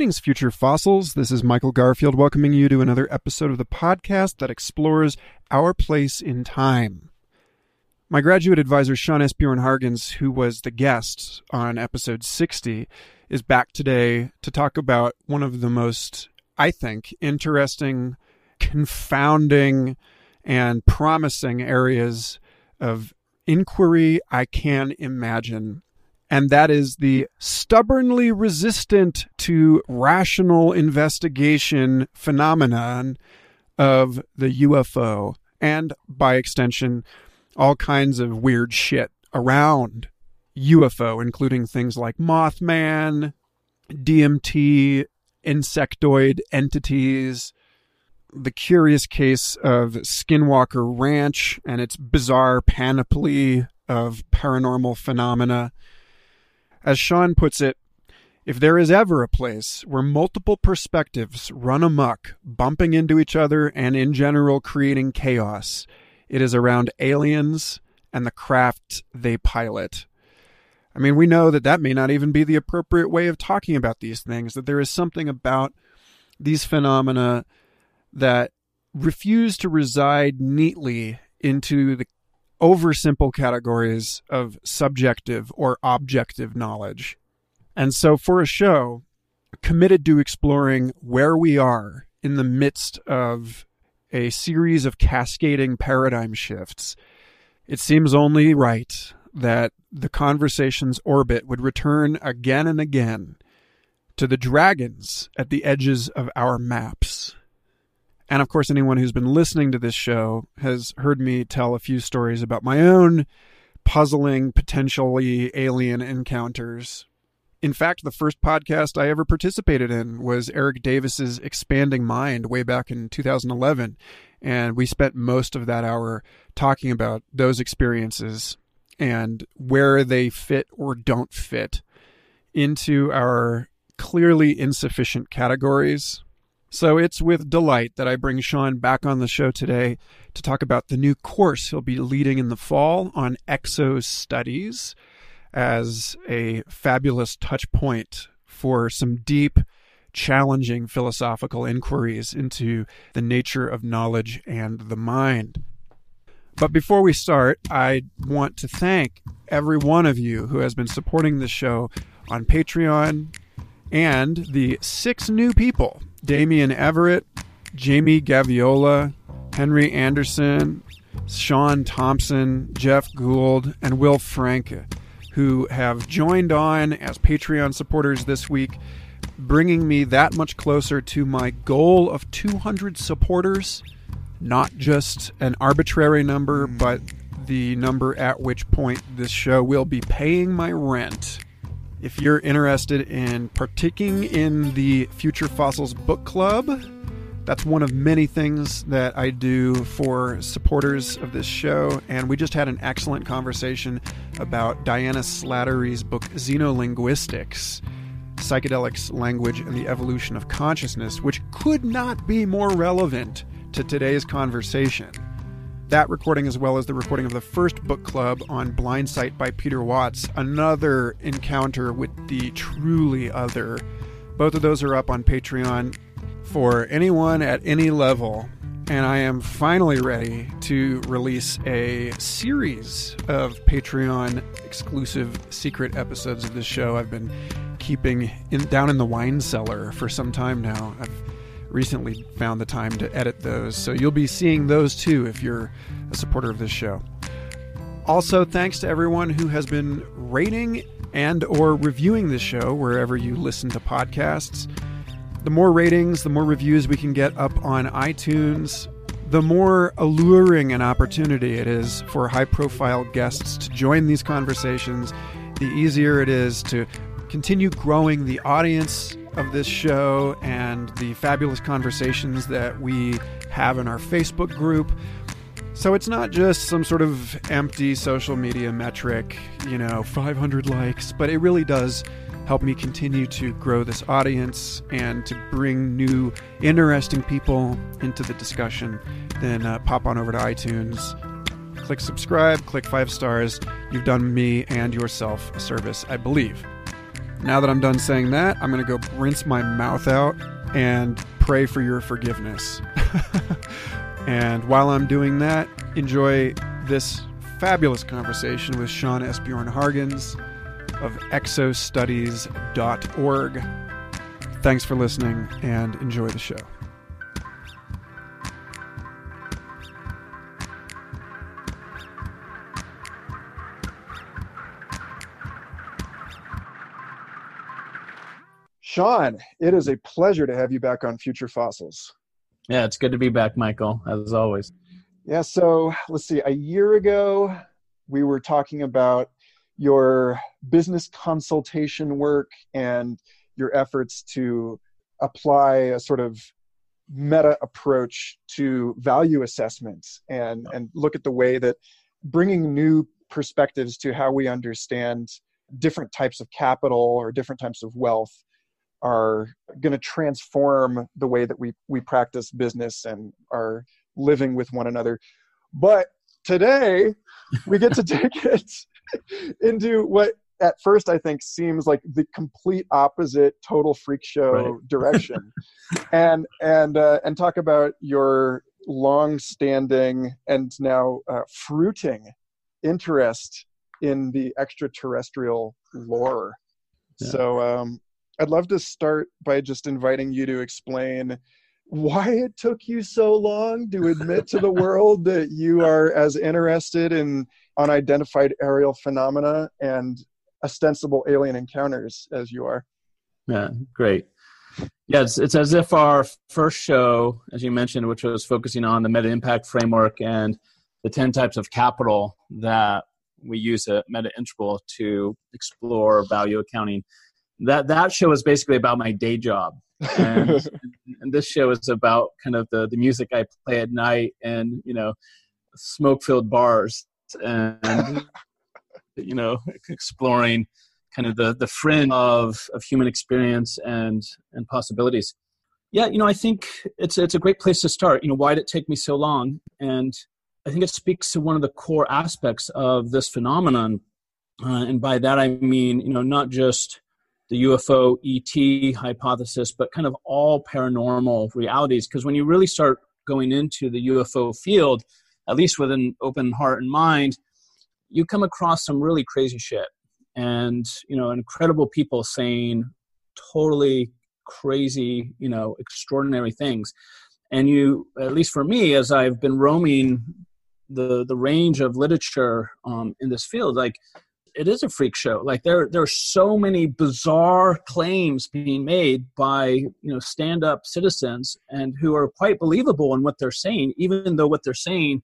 Greetings, future fossils. This is Michael Garfield welcoming you to another episode of the podcast that explores our place in time. My graduate advisor, Sean Esbjorn Hargens, who was the guest on episode 60, is back today to talk about one of the most, I think, interesting, confounding, and promising areas of inquiry I can imagine and that is the stubbornly resistant to rational investigation phenomenon of the UFO, and by extension, all kinds of weird shit around UFO, including things like Mothman, DMT, insectoid entities, the curious case of Skinwalker Ranch and its bizarre panoply of paranormal phenomena as Sean puts it, if there is ever a place where multiple perspectives run amuck, bumping into each other and in general creating chaos, it is around aliens and the craft they pilot. I mean, we know that that may not even be the appropriate way of talking about these things, that there is something about these phenomena that refuse to reside neatly into the oversimple categories of subjective or objective knowledge. And so, for a show committed to exploring where we are in the midst of a series of cascading paradigm shifts, it seems only right that the conversation's orbit would return again and again to the dragons at the edges of our maps. And of course, anyone who's been listening to this show has heard me tell a few stories about my own puzzling, potentially alien encounters. In fact, the first podcast I ever participated in was Erik Davis's Expanding Mind way back in 2011. And we spent most of that hour talking about those experiences and where they fit or don't fit into our clearly insufficient categories so it's with delight that I bring Sean back on the show today to talk about the new course he'll be leading in the fall on exo studies as a fabulous touch point for some deep, challenging philosophical inquiries into the nature of knowledge and the mind. But before we start, I want to thank every one of you who has been supporting the show on Patreon and the six new people Damian Everett, Jamie Gaviola, Henry Anderson, Sean Thompson, Jeff Gould, and Will Franke, who have joined on as Patreon supporters this week, bringing me that much closer to my goal of 200 supporters. Not just an arbitrary number, mm. but the number at which point this show will be paying my rent. If you're interested in partaking in the Future Fossils Book Club, that's one of many things that I do for supporters of this show. And we just had an excellent conversation about Diana Slattery's book, Xenolinguistics Psychedelics, Language, and the Evolution of Consciousness, which could not be more relevant to today's conversation that recording, as well as the recording of the first book club on Blindsight by Peter Watts, another encounter with the truly other. Both of those are up on Patreon for anyone at any level. And I am finally ready to release a series of Patreon exclusive secret episodes of this show I've been keeping in, down in the wine cellar for some time now. I've recently found the time to edit those. So you'll be seeing those too if you're a supporter of this show. Also, thanks to everyone who has been rating and or reviewing this show wherever you listen to podcasts. The more ratings, the more reviews we can get up on iTunes, the more alluring an opportunity it is for high profile guests to join these conversations, the easier it is to continue growing the audience of this show and the fabulous conversations that we have in our Facebook group. So it's not just some sort of empty social media metric, you know, 500 likes, but it really does help me continue to grow this audience and to bring new, interesting people into the discussion. Then uh, pop on over to iTunes, click subscribe, click five stars. You've done me and yourself a service, I believe. Now that I'm done saying that, I'm going to go rinse my mouth out and pray for your forgiveness. and while I'm doing that, enjoy this fabulous conversation with Sean Esbjorn Hargens of exostudies.org. Thanks for listening and enjoy the show. Sean, it is a pleasure to have you back on Future Fossils. Yeah, it's good to be back, Michael, as always. Yeah, so let's see. A year ago, we were talking about your business consultation work and your efforts to apply a sort of meta approach to value assessments and, and look at the way that bringing new perspectives to how we understand different types of capital or different types of wealth are going to transform the way that we we practice business and are living with one another but today we get to take it into what at first I think seems like the complete opposite total freak show right. direction and and uh, and talk about your long standing and now uh, fruiting interest in the extraterrestrial lore yeah. so um, I'd love to start by just inviting you to explain why it took you so long to admit to the world that you are as interested in unidentified aerial phenomena and ostensible alien encounters as you are. Yeah, great. Yeah, it's, it's as if our first show, as you mentioned, which was focusing on the meta impact framework and the 10 types of capital that we use at Meta Integral to explore value accounting that that show is basically about my day job. And, and this show is about kind of the, the music i play at night and you know smoke filled bars and you know exploring kind of the the fringe of of human experience and and possibilities. Yeah you know i think it's it's a great place to start. You know why did it take me so long? And i think it speaks to one of the core aspects of this phenomenon. Uh, and by that i mean you know not just the UFO ET hypothesis, but kind of all paranormal realities. Because when you really start going into the UFO field, at least with an open heart and mind, you come across some really crazy shit and you know incredible people saying totally crazy you know extraordinary things and you at least for me as i've been roaming the the range of literature um, in this field like it is a freak show. Like there there are so many bizarre claims being made by you know stand up citizens and who are quite believable in what they're saying, even though what they're saying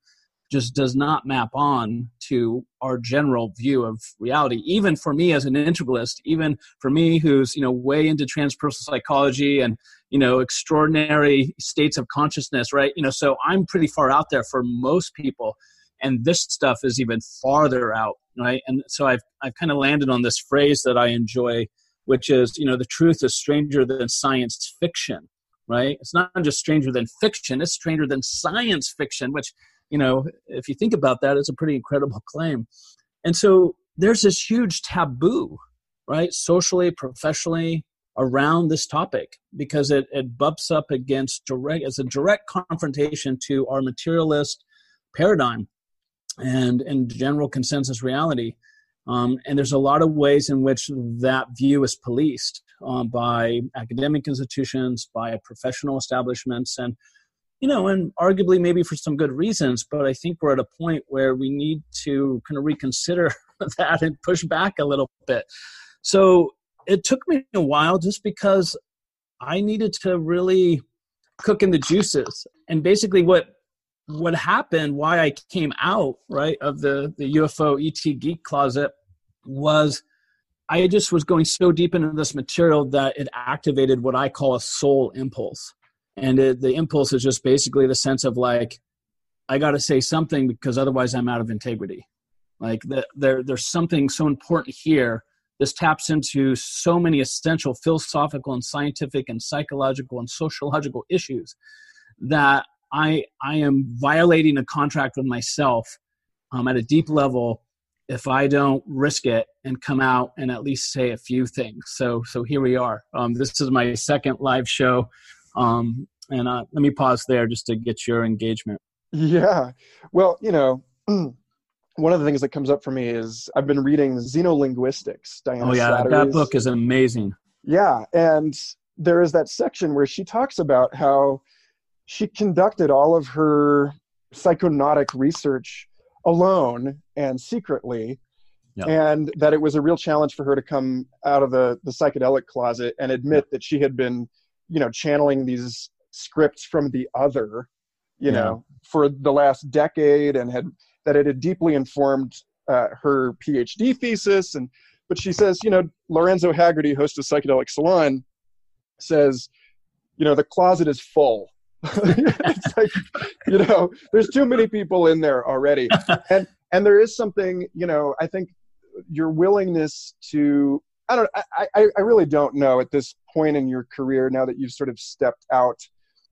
just does not map on to our general view of reality. Even for me as an integralist, even for me who's you know way into transpersonal psychology and you know extraordinary states of consciousness, right? You know, so I'm pretty far out there for most people and this stuff is even farther out right? And so i've i've kind of landed on this phrase that i enjoy which is you know the truth is stranger than science fiction right? It's not just stranger than fiction it's stranger than science fiction which you know if you think about that it's a pretty incredible claim. And so there's this huge taboo right socially professionally around this topic because it, it bumps up against direct as a direct confrontation to our materialist paradigm and and general consensus reality. Um, and there's a lot of ways in which that view is policed um, by academic institutions, by professional establishments, and you know, and arguably maybe for some good reasons. But I think we're at a point where we need to kind of reconsider that and push back a little bit. So it took me a while just because I needed to really cook in the juices. And basically, what what happened, why I came out right of the the UFO ET geek closet was I just was going so deep into this material that it activated what I call a soul impulse, and it, the impulse is just basically the sense of like I got to say something because otherwise I'm out of integrity. Like the, there, there's something so important here. This taps into so many essential philosophical and scientific and psychological and sociological issues that I I am violating a contract with myself um, at a deep level if I don't risk it and come out and at least say a few things. So so here we are. Um, this is my second live show, um, and uh, let me pause there just to get your engagement. Yeah, well, you know. one of the things that comes up for me is I've been reading Xenolinguistics. Diana oh yeah, Slattery's. that book is amazing. Yeah, and there is that section where she talks about how she conducted all of her psychonautic research alone and secretly yep. and that it was a real challenge for her to come out of the, the psychedelic closet and admit yep. that she had been you know channeling these scripts from the other you yeah. know for the last decade and had that it had deeply informed uh, her phd thesis and but she says you know lorenzo hagerty host of psychedelic salon says you know the closet is full it's like you know there's too many people in there already and and there is something you know i think your willingness to i don't i i, I really don't know at this point in your career now that you've sort of stepped out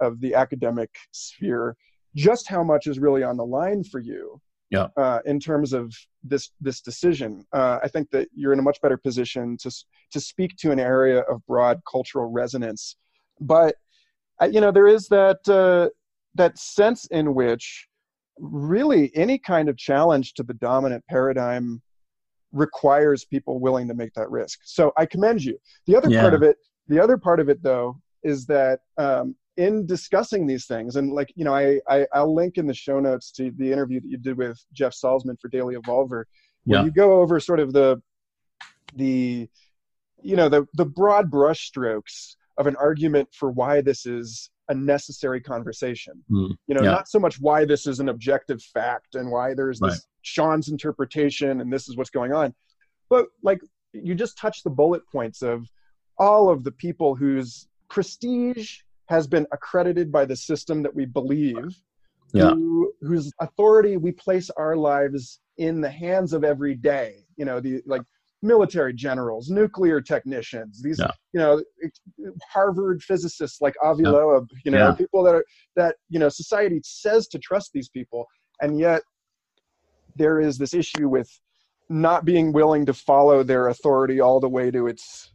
of the academic sphere just how much is really on the line for you yeah. Uh, in terms of this this decision. Uh, I think that you're in a much better position to to speak to an area of broad cultural resonance. But you know, there is that uh, that sense in which really any kind of challenge to the dominant paradigm requires people willing to make that risk. So I commend you. The other yeah. part of it, the other part of it though, is that um, in discussing these things, and like you know, I, I I'll link in the show notes to the interview that you did with Jeff Salzman for Daily Evolver, where yeah. you go over sort of the the you know the the broad brushstrokes of an argument for why this is a necessary conversation. Mm, you know, yeah. not so much why this is an objective fact and why there's right. this Sean's interpretation and this is what's going on, but like you just touch the bullet points of all of the people whose prestige has been accredited by the system that we believe, yeah. who, whose authority we place our lives in the hands of every day. You know, the like military generals, nuclear technicians, these yeah. you know Harvard physicists like Avi yeah. Loeb, you know, yeah. people that are that you know society says to trust these people, and yet there is this issue with not being willing to follow their authority all the way to its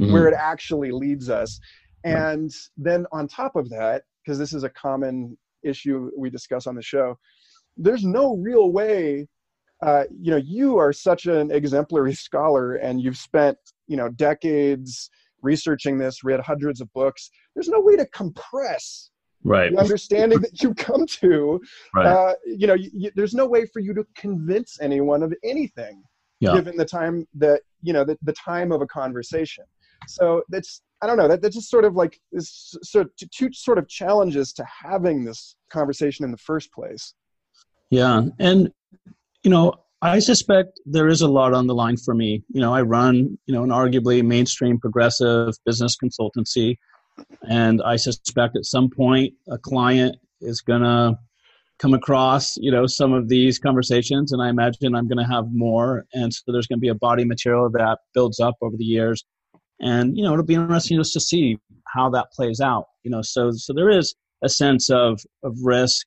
mm-hmm. where it actually leads us and then on top of that, because this is a common issue we discuss on the show, there's no real way. Uh, you know, you are such an exemplary scholar, and you've spent you know decades researching this, read hundreds of books. There's no way to compress right the understanding that you come to right. uh, you know you, you, there's no way for you to convince anyone of anything yeah. given the time that you know the, the time of a conversation so that's I don't know. That that's just sort of like is sort of two sort of challenges to having this conversation in the first place. Yeah, and you know, I suspect there is a lot on the line for me. You know, I run you know an arguably mainstream progressive business consultancy, and I suspect at some point a client is gonna come across you know some of these conversations and i imagine i'm going to have more and so there's going to be a body material that builds up over the years and you know it'll be interesting just to see how that plays out you know so so there is a sense of of risk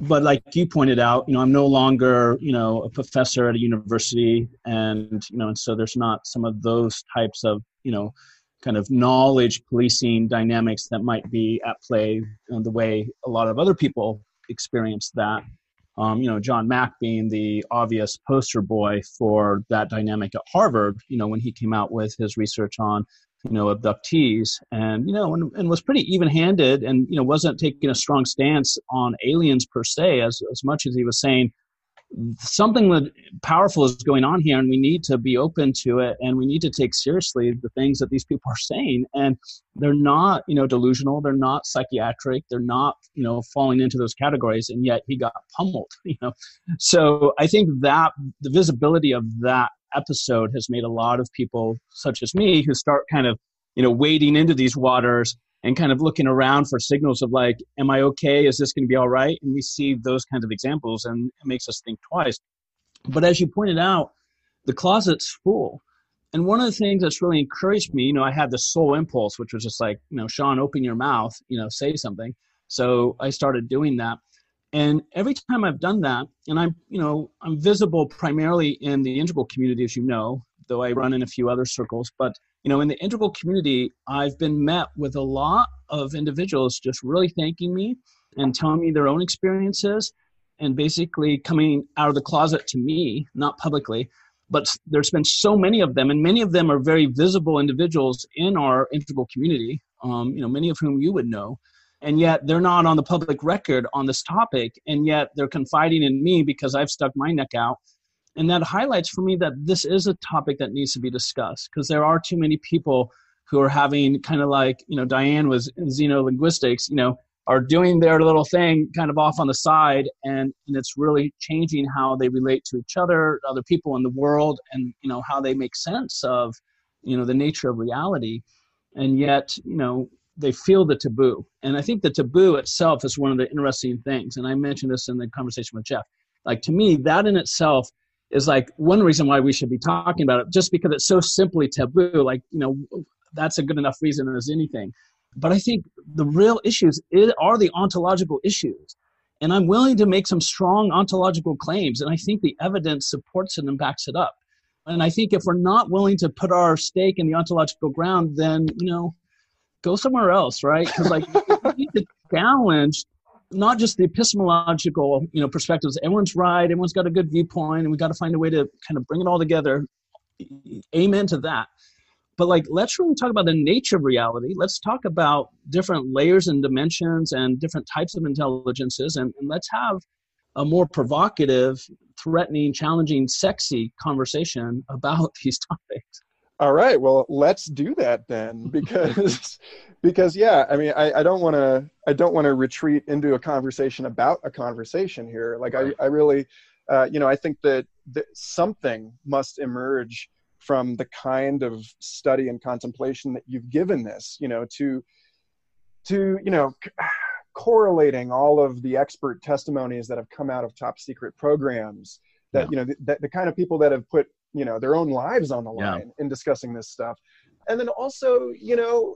but like you pointed out you know i'm no longer you know a professor at a university and you know and so there's not some of those types of you know kind of knowledge policing dynamics that might be at play the way a lot of other people experience that. Um, you know, John Mack being the obvious poster boy for that dynamic at Harvard, you know, when he came out with his research on, you know, abductees and, you know, and, and was pretty even handed and, you know, wasn't taking a strong stance on aliens per se as, as much as he was saying, something that powerful is going on here and we need to be open to it and we need to take seriously the things that these people are saying. And they're not you know delusional. They're not psychiatric. They're not you know falling into those categories and yet he got pummeled you know. So i think that the visibility of that episode has made a lot of people such as me who start kind of you know wading into these waters and kind of looking around for signals of like, am I okay? Is this going to be all right? And we see those kinds of examples and it makes us think twice. But as you pointed out, the closet's full. And one of the things that's really encouraged me, you know, I had the soul impulse, which was just like, you know, Sean, open your mouth, you know, say something. So I started doing that. And every time I've done that, and I'm, you know, I'm visible primarily in the integral community, as you know, though I run in a few other circles. But, you know, in the integral community, I've been met with a lot of individuals just really thanking me and telling me their own experiences and basically coming out of the closet to me, not publicly. But there's been so many of them, and many of them are very visible individuals in our integral community, um, you know, many of whom you would know and yet they're not on the public record on this topic and yet they're confiding in me because i've stuck my neck out. And that highlights for me that this is a topic that needs to be discussed because there are too many people who are having kind of like you know diane was in xenolinguistics you know are doing their little thing kind of off on the side and, and it's really changing how they relate to each other other people in the world and you know how they make sense of you know the nature of reality. And yet you know they feel the taboo. And I think the taboo itself is one of the interesting things. And I mentioned this in the conversation with Jeff. Like to me, that in itself is like one reason why we should be talking about it, just because it's so simply taboo. Like, you know, that's a good enough reason as anything. But I think the real issues are the ontological issues. And I'm willing to make some strong ontological claims. And I think the evidence supports it and backs it up. And I think if we're not willing to put our stake in the ontological ground, then, you know, go somewhere else, right? Because like you need to challenge not just the epistemological, you know, perspectives. Everyone's right. Everyone's got a good viewpoint, and we got to find a way to kind of bring it all together. Amen to that. But like, let's really talk about the nature of reality. Let's talk about different layers and dimensions and different types of intelligences, and, and let's have a more provocative, threatening, challenging, sexy conversation about these topics. All right, well, let's do that then, because because yeah, I mean, I, I don't want to I don't want to retreat into a conversation about a conversation here. Like I I really, uh, you know, I think that, that something must emerge from the kind of study and contemplation that you've given this, you know, to to you know correlating all of the expert testimonies that have come out of top secret programs that yeah. you know the, the kind of people that have put you know their own lives on the line yeah. in discussing this stuff and then also you know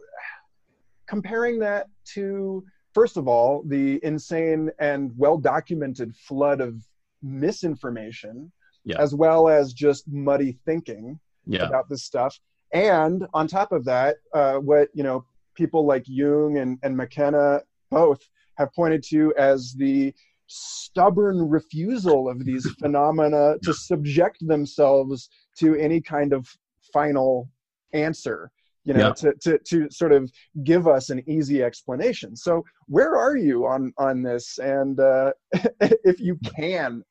comparing that to first of all the insane and well documented flood of misinformation yeah. as well as just muddy thinking yeah. about this stuff and on top of that uh, what you know people like jung and, and mckenna both have pointed to as the stubborn refusal of these phenomena to subject themselves to any kind of final answer you know yeah. to, to to sort of give us an easy explanation. So where are you on on this? And uh, if you can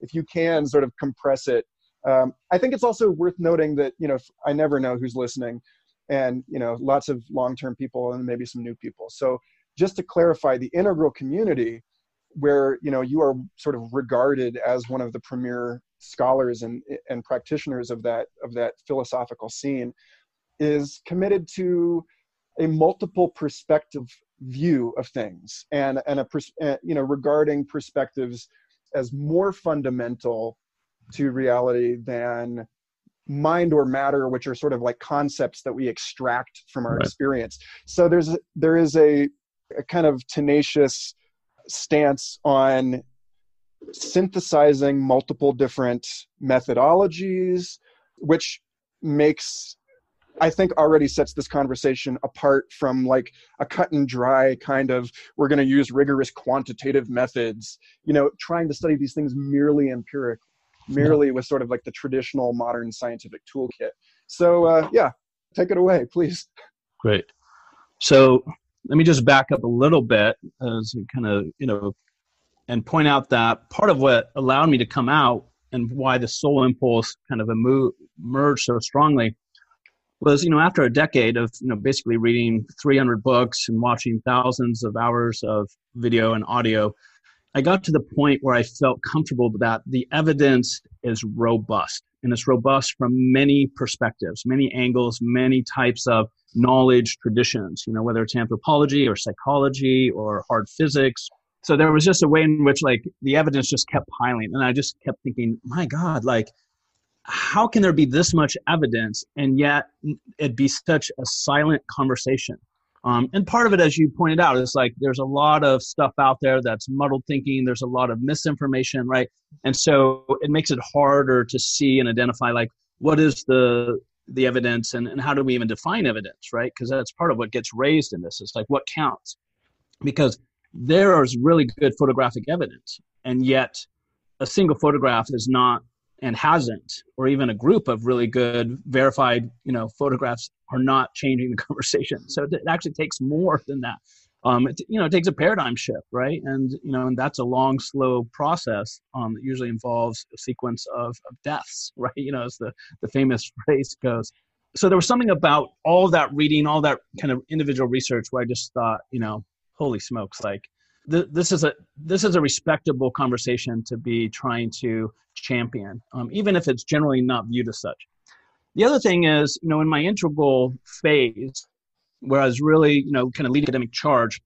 if you can sort of compress it um, i think it's also worth noting that you know i never know who's listening and you know lots of long-term people and maybe some new people. So just to clarify the integral community where you know you are sort of regarded as one of the premier scholars and and practitioners of that of that philosophical scene is committed to a multiple perspective view of things and and a uh, you know regarding perspectives as more fundamental to reality than mind or matter which are sort of like concepts that we extract from our right. experience so there's there is a, a kind of tenacious stance on synthesizing multiple different methodologies, which makes I think already sets this conversation apart from like a cut and dry kind of we're going to use rigorous quantitative methods, you know, trying to study these things merely empiric, merely with sort of like the traditional modern scientific toolkit. So uh, yeah, take it away, please. Great. So let me just back up a little bit as kind of you know and point out that part of what allowed me to come out and why the soul impulse kind of emerged so strongly was you know after a decade of you know basically reading 300 books and watching thousands of hours of video and audio i got to the point where i felt comfortable that the evidence is robust and it's robust from many perspectives many angles many types of knowledge traditions you know whether it's anthropology or psychology or hard physics. So there was just a way in which like the evidence just kept piling and i just kept thinking my god like how can there be this much evidence and yet it be such a silent conversation Um, and part of it, as you pointed out, is like there's a lot of stuff out there that's muddled thinking. There's a lot of misinformation, right? And so it makes it harder to see and identify like what is the the evidence and, and how do we even define evidence, right? Because that's part of what gets raised in this. It's like what counts, because there is really good photographic evidence, and yet a single photograph is not and hasn't, or even a group of really good verified, you know, photographs are not changing the conversation. So it actually takes more than that. Um, it, you know, it takes a paradigm shift, right? And you know, and that's a long, slow process um, that usually involves a sequence of, of deaths, right? You know, as the the famous phrase goes. So there was something about all that reading, all that kind of individual research, where I just thought, you know, holy smokes, like th- this is a this is a respectable conversation to be trying to champion, um, even if it's generally not viewed as such. The other thing is, you know, in my integral phase, where I was really, you know, kind of leading academic charge,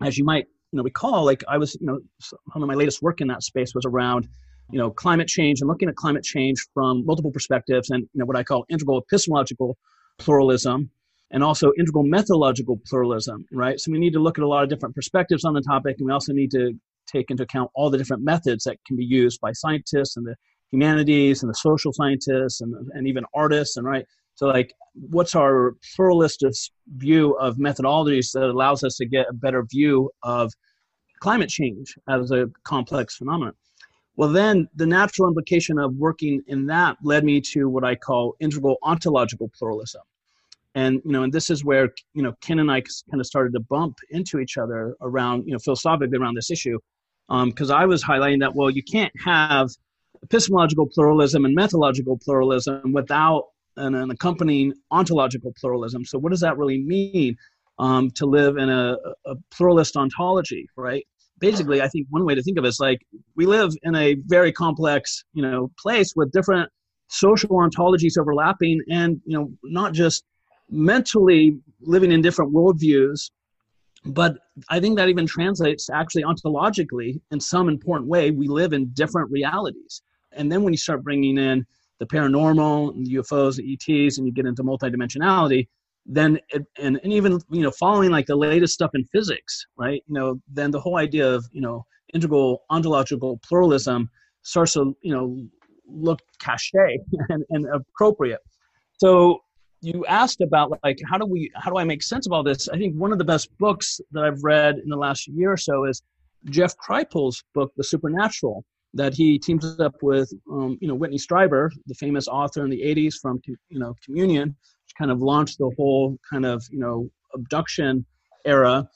as you might, you know, recall, like I was, you know, some of my latest work in that space was around, you know, climate change and looking at climate change from multiple perspectives and, you know, what I call integral epistemological pluralism and also integral methodological pluralism, right? So we need to look at a lot of different perspectives on the topic, and we also need to take into account all the different methods that can be used by scientists and the humanities and the social scientists and, and even artists, and right. So, like, what's our pluralistic view of methodologies that allows us to get a better view of climate change as a complex phenomenon? Well, then the natural implication of working in that led me to what I call integral ontological pluralism and you know and this is where you know ken and i kind of started to bump into each other around you know philosophically around this issue because um, i was highlighting that well you can't have epistemological pluralism and methodological pluralism without an, an accompanying ontological pluralism. So what does that really mean um, to live in a, a pluralist ontology right? Basically i think one way to think of it is like we live in a very complex you know place with different social ontologies overlapping and you know not just mentally living in different worldviews but i think that even translates actually ontologically in some important way. We live in different realities. And then when you start bringing in the paranormal the ufos the ets and you get into multidimensionality then it, and, and even you know following like the latest stuff in physics right? You know then the whole idea of you know integral ontological pluralism starts to you know look cachet and, and appropriate. So you asked about like how do we how do I make sense of all this? I think one of the best books that I've read in the last year or so is Jeff Kripal's book, The Supernatural, that he teams up with um, you know Whitley Strieber, the famous author in the '80s from you know Communion, which kind of launched the whole kind of you know abduction era,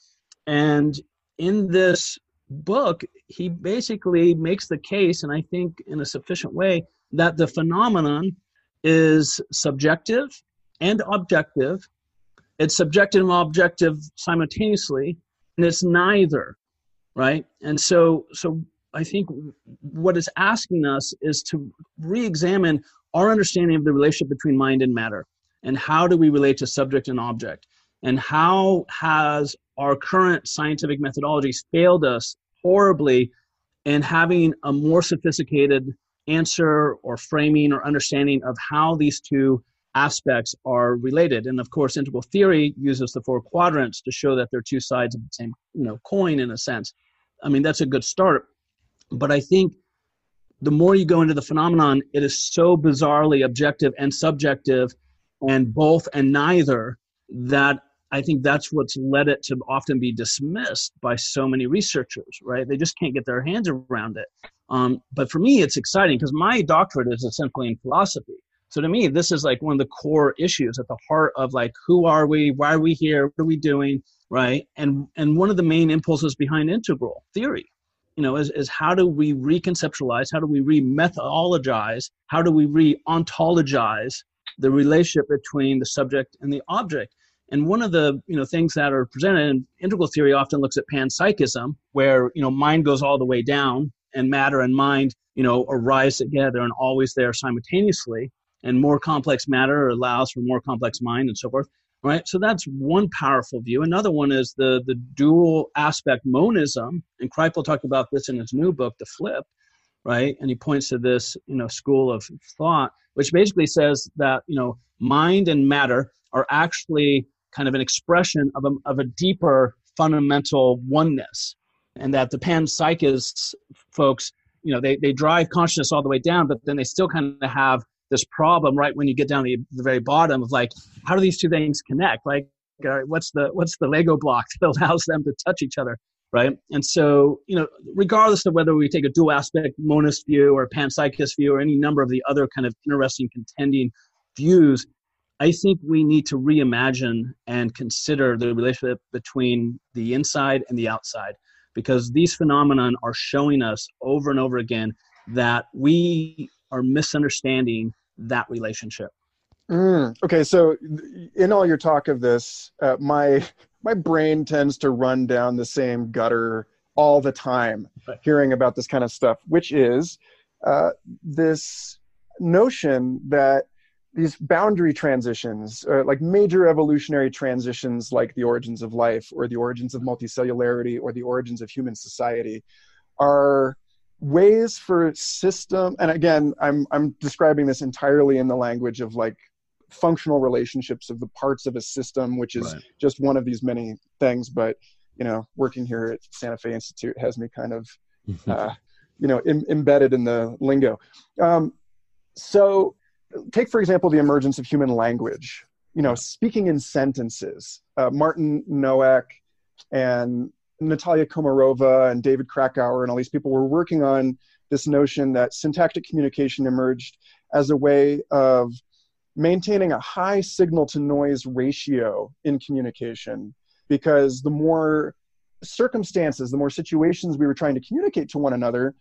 and in this book he basically makes the case, and I think in a sufficient way, that the phenomenon is subjective and objective. It's subjective and objective simultaneously, and it's neither, right? And so, so I think what it's asking us is to re-examine our understanding of the relationship between mind and matter, and how do we relate to subject and object, and how has our current scientific methodologies failed us horribly in having a more sophisticated answer or framing or understanding of how these two aspects are related. And of course, integral theory uses the four quadrants to show that they're two sides of the same you know, coin in a sense. I mean, that's a good start. But I think the more you go into the phenomenon, it is so bizarrely objective and subjective and both and neither that I think that's what's led it to often be dismissed by so many researchers, right? They just can't get their hands around it. Um, but for me, it's exciting because my doctorate is essentially in philosophy. So to me, this is like one of the core issues at the heart of like who are we, why are we here, what are we doing, right? And and one of the main impulses behind integral theory, you know, is, is how do we reconceptualize, how do we re-methodologize, how do we re-ontologize the relationship between the subject and the object. And one of the you know things that are presented in integral theory often looks at panpsychism, where you know mind goes all the way down and matter and mind you know arise together and always there simultaneously and more complex matter allows for more complex mind and so forth right? So that's one powerful view. Another one is the the dual aspect monism and Kripal talked about this in his new book the flip right? And he points to this you know school of thought which basically says that you know mind and matter are actually kind of an expression of a, of a deeper fundamental oneness and that the panpsychists folks you know they, they drive consciousness all the way down but then they still kind of have this problem right when you get down to the, very bottom of like how do these two things connect? Like uh, what's the what's the lego block that allows them to touch each other right? And so you know regardless of whether we take a dual aspect monist view or panpsychist view or any number of the other kind of interesting contending views i think we need to reimagine and consider the relationship between the inside and the outside because these phenomenon are showing us over and over again that we are misunderstanding that relationship. Mm, okay, so in all your talk of this, uh, my my brain tends to run down the same gutter all the time, right. hearing about this kind of stuff, which is uh, this notion that these boundary transitions, uh, like major evolutionary transitions, like the origins of life or the origins of multicellularity or the origins of human society, are ways for system. And again, I'm I'm describing this entirely in the language of like functional relationships of the parts of a system, which is right. just one of these many things. But you know, working here at Santa Fe Institute has me kind of, uh, you know, Im- embedded in the lingo. Um, so take for example the emergence of human language you know speaking in sentences uh, martin nowak and natalia komarova and david krakauer and all these people were working on this notion that syntactic communication emerged as a way of maintaining a high signal to noise ratio in communication because the more circumstances the more situations we were trying to communicate to one another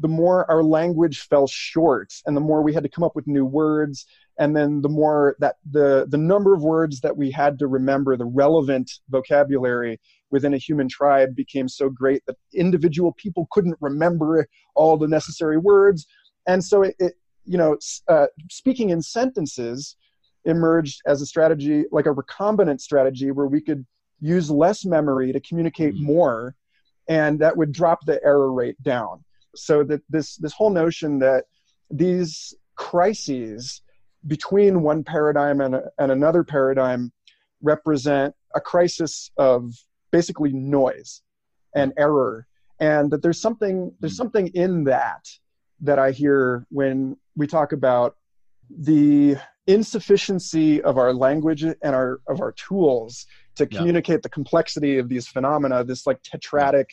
the more our language fell short and the more we had to come up with new words and then the more that the the number of words that we had to remember the relevant vocabulary within a human tribe became so great that individual people couldn't remember all the necessary words and so it, it you know uh, speaking in sentences emerged as a strategy like a recombinant strategy where we could use less memory to communicate mm-hmm. more and that would drop the error rate down so that this this whole notion that these crises between one paradigm and, and another paradigm represent a crisis of basically noise and error. And that there's something there's hmm. something in that that i hear when we talk about the insufficiency of our language and our of our tools to communicate yeah. the complexity of these phenomena this like tetratic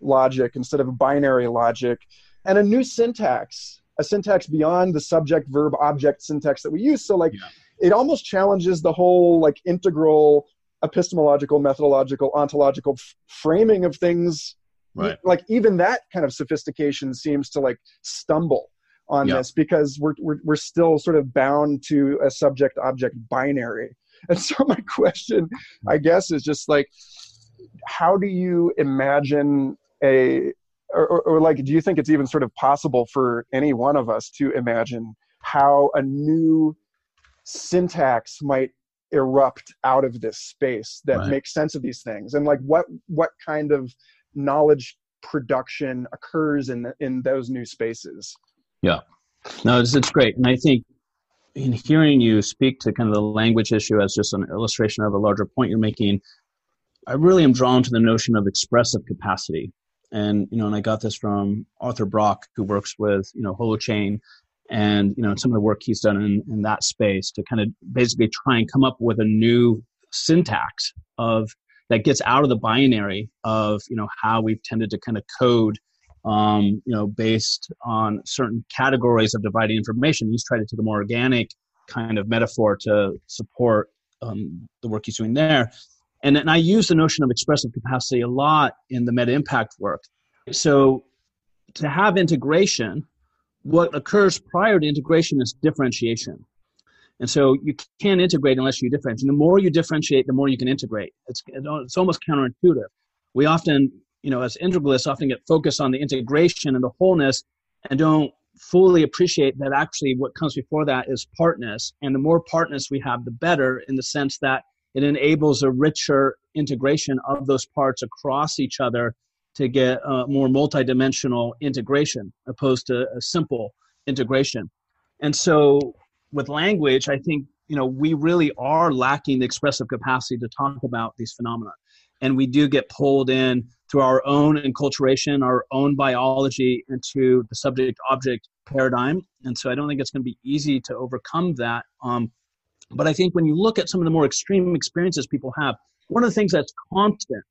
logic instead of binary logic, and a new syntax, a syntax beyond the subject verb object syntax that we use. So like yeah. it almost challenges the whole like integral epistemological, methodological, ontological f- framing of things. Right. Like even that kind of sophistication seems to like stumble on yeah. this because we're, we're we're still sort of bound to a subject object binary. And so my question, I guess, is just like, how do you imagine a or, or, or, like do you think it's even sort of possible for any one of us to imagine how a new syntax might erupt out of this space that right. makes sense of these things? And like what what kind of knowledge production occurs in the, in those new spaces? Yeah. No it's, it's great. And i think in hearing you speak to kind of the language issue as just an illustration of a larger point you're making i really am drawn to the notion of expressive capacity and you know, and I got this from Arthur Brock, who works with you know Holochain, and you know some of the work he's done in, in that space to kind of basically try and come up with a new syntax of that gets out of the binary of you know how we've tended to kind of code um, you know based on certain categories of dividing information. He's tried to take a more organic kind of metaphor to support um, the work he's doing there and, and I use the notion of expressive capacity a lot in the meta impact work. So to have integration, what occurs prior to integration is differentiation. And so you can't integrate unless you differentiate. And the more you differentiate, the more you can integrate. It's, it's almost counterintuitive. We often, you know, as integralists, often get focused on the integration and the wholeness and don't fully appreciate that actually what comes before that is partness. And the more partness we have, the better in the sense that it enables a richer integration of those parts across each other to get a more multidimensional integration opposed to a simple integration. And so with language, I think you know we really are lacking the expressive capacity to talk about these phenomena and we do get pulled in through our own enculturation our own biology into the subject object paradigm and so i don't think it's going to be easy to overcome that um, but i think when you look at some of the more extreme experiences people have one of the things that's constant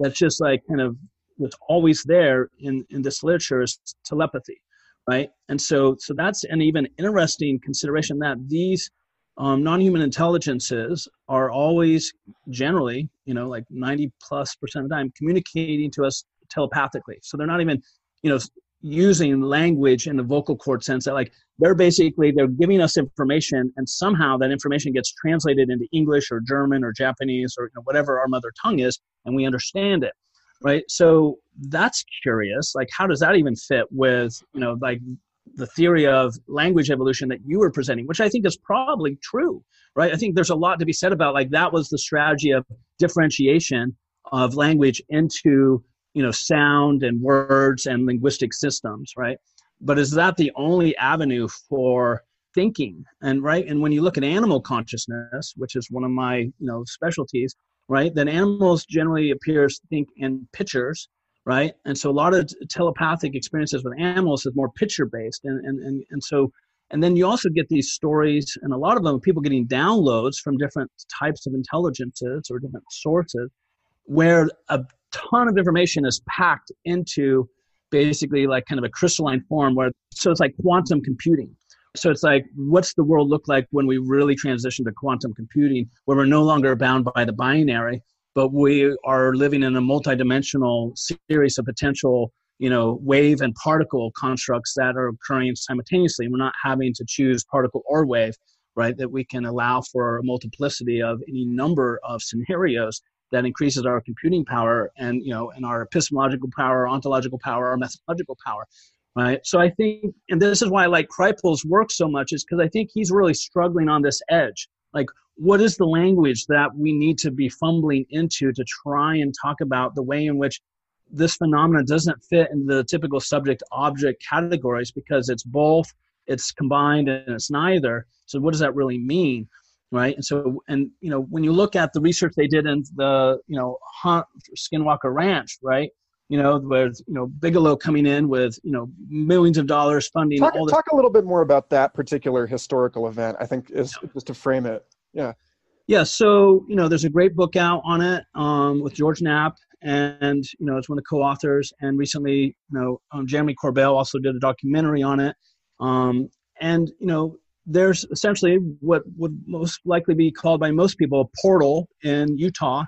that's just like kind of that's always there in in this literature is telepathy right? And so so that's an even interesting consideration that these um, non-human intelligences are always generally you know like 90 plus percent of the time communicating to us telepathically. So they're not even you know using language in the vocal cord sense that like they're basically they're giving us information and somehow that information gets translated into english or german or japanese or you know, whatever our mother tongue is and we understand it right? So that's curious. Like how does that even fit with you know like the theory of language evolution that you were presenting which i think is probably true right? I think there's a lot to be said about like that was the strategy of differentiation of language into you know sound and words and linguistic systems right? But is that the only avenue for thinking? And right and when you look at animal consciousness which is one of my you know specialties right then animals generally appear to think in pictures right? And so a lot of telepathic experiences with animals is more picture based and, and and and so and then you also get these stories and a lot of them people getting downloads from different types of intelligences or different sources where a ton of information is packed into basically like kind of a crystalline form where so it's like quantum computing. So it's like what's the world look like when we really transition to quantum computing where we're no longer bound by the binary but we are living in a multidimensional series of potential you know wave and particle constructs that are occurring simultaneously. We're not having to choose particle or wave right that we can allow for a multiplicity of any number of scenarios that increases our computing power and you know and our epistemological power ontological power our methodological power right? So i think and this is why i like kripal's work so much is because i think he's really struggling on this edge. Like what is the language that we need to be fumbling into to try and talk about the way in which this phenomenon doesn't fit in the typical subject object categories because it's both it's combined and it's neither? So what does that really mean right? And so, and you know, when you look at the research they did in the you know Hunt Skinwalker Ranch, right? You know, where you know Bigelow coming in with you know millions of dollars funding. Talk, talk a little bit more about that particular historical event. I think is yeah. just to frame it. Yeah. Yeah. So you know, there's a great book out on it um, with George Knapp, and you know, it's one of the co-authors. And recently, you know, um, Jeremy Corbell also did a documentary on it. Um, and you know, there's essentially what would most likely be called by most people a portal in Utah,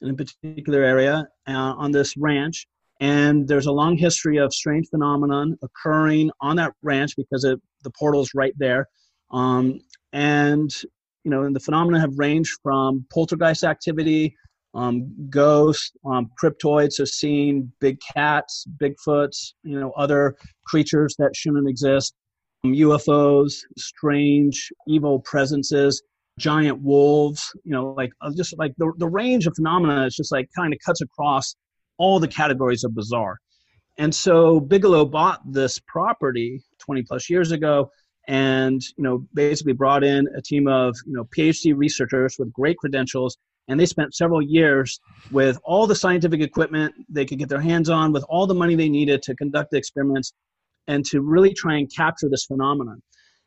in a particular area uh, on this ranch. And there's a long history of strange phenomenon occurring on that ranch because it, the portal's right there. Um, and you know, and the phenomena have ranged from poltergeist activity, um, ghosts, um, cryptoids, so seeing big cats, Bigfoots, you know, other creatures that shouldn't exist, UFOs, strange evil presences, giant wolves, you know, like uh, just like the, the range of phenomena is just like kind of cuts across all the categories of bizarre. And so Bigelow bought this property 20 plus years ago and, you know, basically brought in a team of, you know, PhD researchers with great credentials. And they spent several years with all the scientific equipment they could get their hands on, with all the money they needed to conduct the experiments and to really try and capture this phenomenon.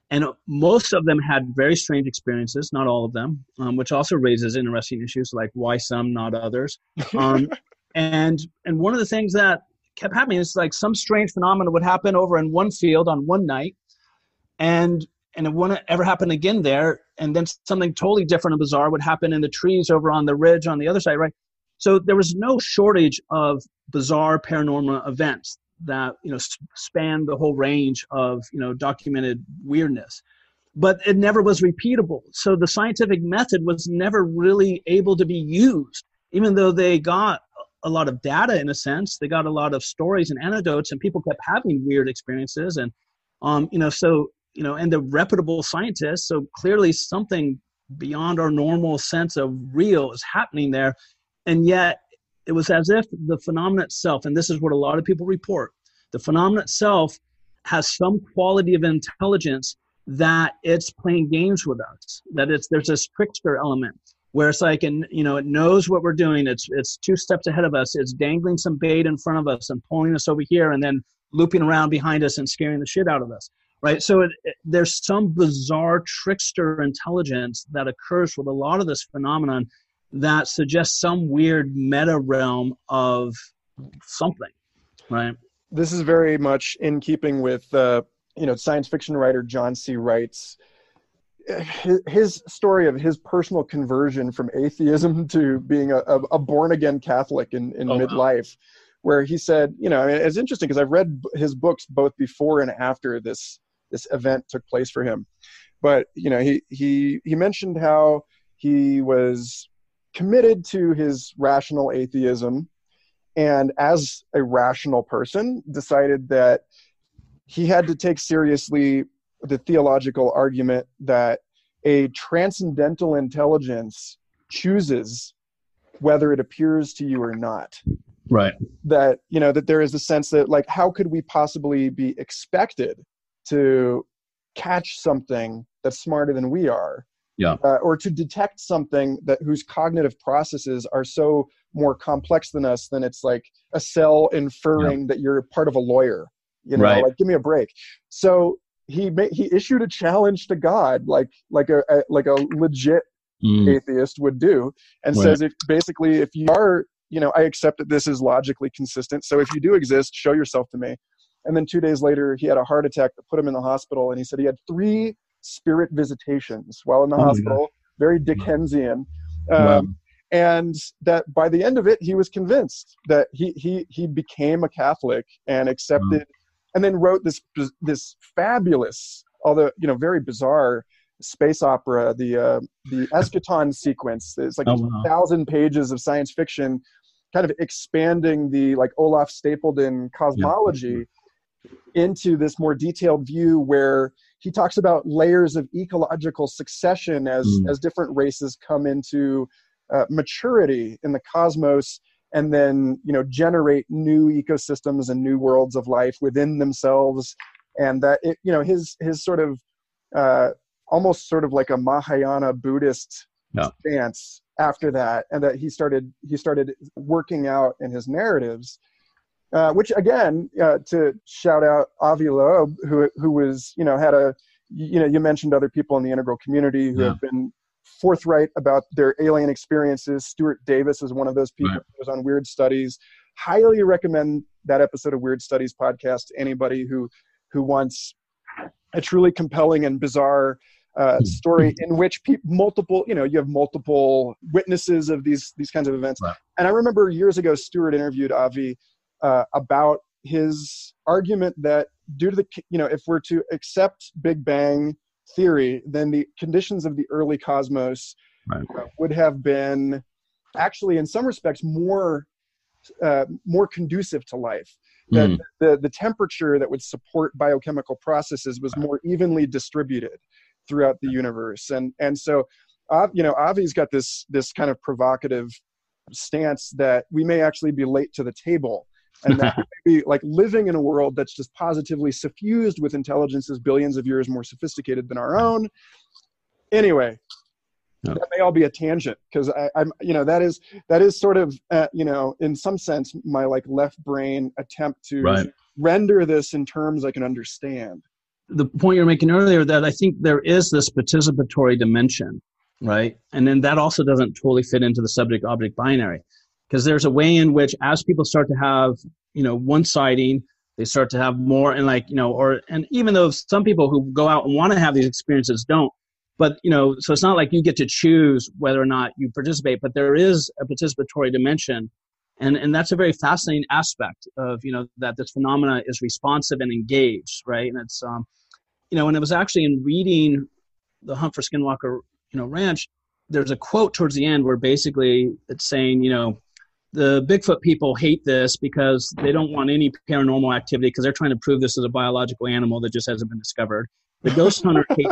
And most of them had very strange experiences, not all of them, um, which also raises interesting issues like why some, not others. Um, and and one of the things that kept happening is like some strange phenomenon would happen over in one field on one night, and and it wouldn't ever happen again there. And then something totally different and bizarre would happen in the trees over on the ridge on the other side, right? So there was no shortage of bizarre paranormal events that you know span the whole range of you know documented weirdness. But it never was repeatable. So the scientific method was never really able to be used. Even though they got a lot of data in a sense they got a lot of stories and anecdotes and people kept having weird experiences and um you know so you know and the reputable scientists so clearly something beyond our normal sense of real is happening there. And yet it was as if the phenomenon itself, and this is what a lot of people report, the phenomenon itself has some quality of intelligence that it's playing games with us. That it's there's this trickster element where it's like and you know it knows what we're doing. It's it's two steps ahead of us. It's dangling some bait in front of us and pulling us over here and then looping around behind us and scaring the shit out of us. Right. So it, it, there's some bizarre trickster intelligence that occurs with a lot of this phenomenon that suggests some weird meta realm of something. Right. This is very much in keeping with uh, you know science fiction writer John C. Wright's his, story of his personal conversion from atheism to being a, a born again Catholic in, in oh, midlife, wow. where he said, you know, it's interesting because I've read his books both before and after this this event took place for him, but you know, he he he mentioned how he was committed to his rational atheism, and as a rational person, decided that he had to take seriously the theological argument that a transcendental intelligence chooses whether it appears to you or not. Right. That you know that there is a sense that like how could we possibly be expected to catch something that's smarter than we are yeah uh, or to detect something that whose cognitive processes are so more complex than us than it's like a cell inferring yeah. that you're part of a lawyer you know, right. like give me a break. So he made, he issued a challenge to God, like like a, a like a legit mm. atheist would do, and right. says if basically if you are you know I accept that this is logically consistent. So if you do exist, show yourself to me. And then two days later, he had a heart attack that put him in the hospital, and he said he had three spirit visitations while in the oh hospital. Very Dickensian. Um, wow. And that by the end of it, he was convinced that he he he became a Catholic and accepted and then wrote this this fabulous, although you know very bizarre space opera, the uh, the Eschaton sequence. It's like oh, wow. a thousand pages of science fiction, kind of expanding the like Olaf Stapledon cosmology yeah. into this more detailed view where he talks about layers of ecological succession as mm. as different races come into uh, maturity in the cosmos and then you know generate new ecosystems and new worlds of life within themselves and that it you know his his sort of uh, almost sort of like a mahayana buddhist no. stance after that and that he started he started working out in his narratives uh, which again uh, to shout out avi loeb who who was you know had a you know you mentioned other people in the integral community who yeah. have been forthright about their alien experiences. Stuart Davis is one of those people right. who was on Weird Studies. Highly recommend that episode of Weird Studies podcast to anybody who who wants a truly compelling and bizarre uh, hmm. story in which pe- multiple you know you have multiple witnesses of these these kinds of events. Right. And I remember years ago, Stuart interviewed Avi uh, about his argument that due to the you know if we're to accept Big Bang theory, then the conditions of the early cosmos right. uh, would have been actually, in some respects, more uh, more conducive to life. That mm. the the temperature that would support biochemical processes was more evenly distributed throughout the universe, and and so. Uh, you know, Avi's got this this kind of provocative stance that we may actually be late to the table and that maybe like living in a world that's just positively suffused with intelligences billions of years more sophisticated than our own. Anyway that may all be a tangent because i'm you know that is that is sort of uh, you know in some sense my like left brain attempt to right. render this in terms i can understand. The point you're making earlier that i think there is this participatory dimension right? And then that also doesn't totally fit into the subject object binary because there's a way in which as people start to have you know one sighting they start to have more and like you know or and even though some people who go out and want to have these experiences don't but you know so it's not like you get to choose whether or not you participate but there is a participatory dimension. And and that's a very fascinating aspect of you know that this phenomena is responsive and engaged right? And it's um you know and it was actually in reading the hunt for skinwalker you know ranch there's a quote towards the end where basically it's saying you know the Bigfoot people hate this because they don't want any paranormal activity because they're trying to prove this is a biological animal that just hasn't been discovered. The ghost hunter hate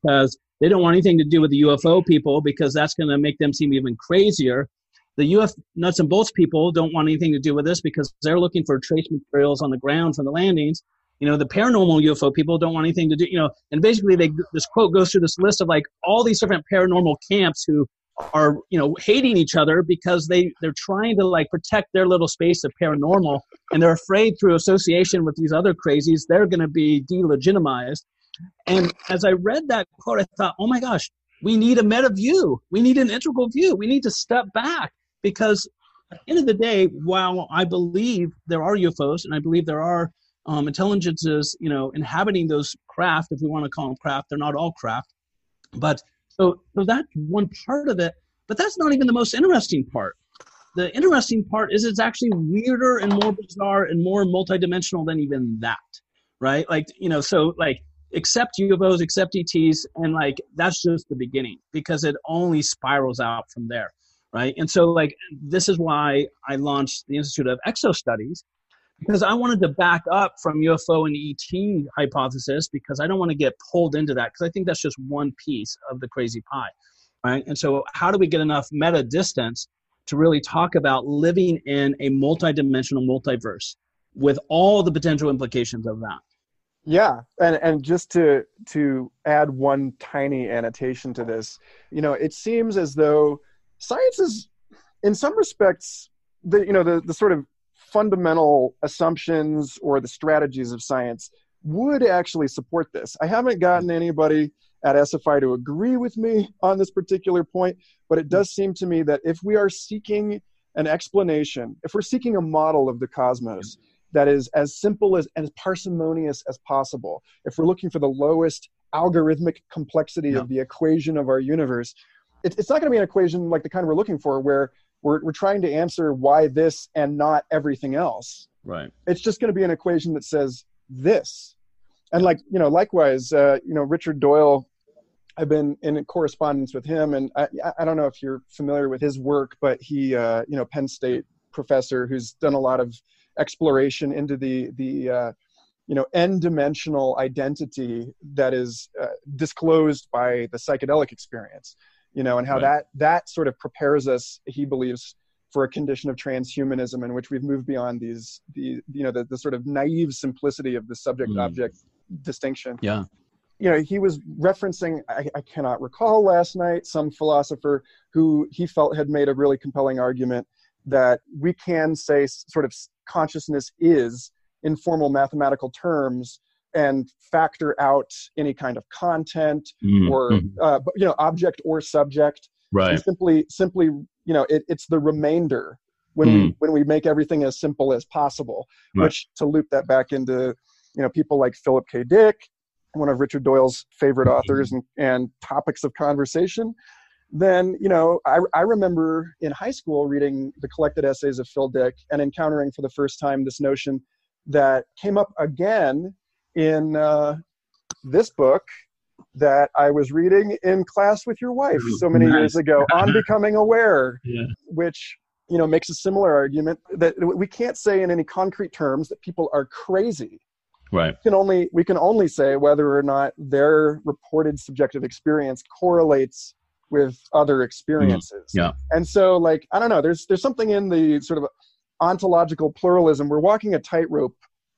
because they don't want anything to do with the UFO people because that's going to make them seem even crazier. The UF nuts and bolts people don't want anything to do with this because they're looking for trace materials on the ground from the landings. you know the paranormal ufo people don't want anything to do you know and basically they this quote goes through this list of like all these different paranormal camps who are you know hating each other because they they're trying to like protect their little space of paranormal and they're afraid through association with these other crazies they're going to be delegitimized. And as i read that quote i thought oh my gosh we need a meta view. We need an integral view. We need to step back. Because at the end of the day while i believe there are ufos and i believe there are um, intelligences you know inhabiting those craft if we want to call them craft they're not all craft but so, so that's one part of it, but that's not even the most interesting part. The interesting part is it's actually weirder and more bizarre and more multidimensional than even that, right? Like, you know, so like accept UFOs, accept ETs, and like that's just the beginning because it only spirals out from there, right? And so, like, this is why I launched the Institute of Exo Studies because I wanted to back up from UFO and ET hypothesis because I don't want to get pulled into that because I think that's just one piece of the crazy pie, right? And so, how do we get enough meta distance to really talk about living in a multidimensional multiverse with all the potential implications of that? Yeah, and and just to to add one tiny annotation to this, you know, it seems as though science is, in some respects, the you know the the sort of fundamental assumptions or the strategies of science would actually support this. I haven't gotten anybody at SFI to agree with me on this particular point, but it does seem to me that if we are seeking an explanation, if we're seeking a model of the cosmos that is as simple as and as parsimonious as possible, if we're looking for the lowest algorithmic complexity yeah. of the equation of our universe, it, it's not going to be an equation like the kind we're looking for where we're, we're trying to answer why this and not everything else. Right. It's just going to be an equation that says this. And like you know likewise uh, you know richard doyle i've been in correspondence with him and i, I don't know if you're familiar with his work but he uh, you know penn state professor who's done a lot of exploration into the the uh, you know n dimensional identity that is uh, disclosed by the psychedelic experience you know, and how right. that that sort of prepares us, he believes, for a condition of transhumanism in which we've moved beyond these the you know the, the sort of naive simplicity of the subject mm. object distinction. Yeah. You know, he was referencing, I, I cannot recall last night, some philosopher who he felt had made a really compelling argument that we can say sort of consciousness is in formal mathematical terms and factor out any kind of content mm-hmm. or mm-hmm. uh, you know object or subject right simply simply you know it, it's the remainder when mm. we when we make everything as simple as possible right. which to loop that back into you know people like philip k dick one of richard doyle's favorite mm-hmm. authors and, and topics of conversation then you know I, I remember in high school reading the collected essays of phil dick and encountering for the first time this notion that came up again in uh, this book that I was reading in class with your wife so many nice. years ago on becoming aware, yeah. which you know makes a similar argument that we can't say in any concrete terms that people are crazy. Right. We can only we can only say whether or not their reported subjective experience correlates with other experiences. Mm, yeah. And so like I don't know, there's there's something in the sort of ontological pluralism. We're walking a tightrope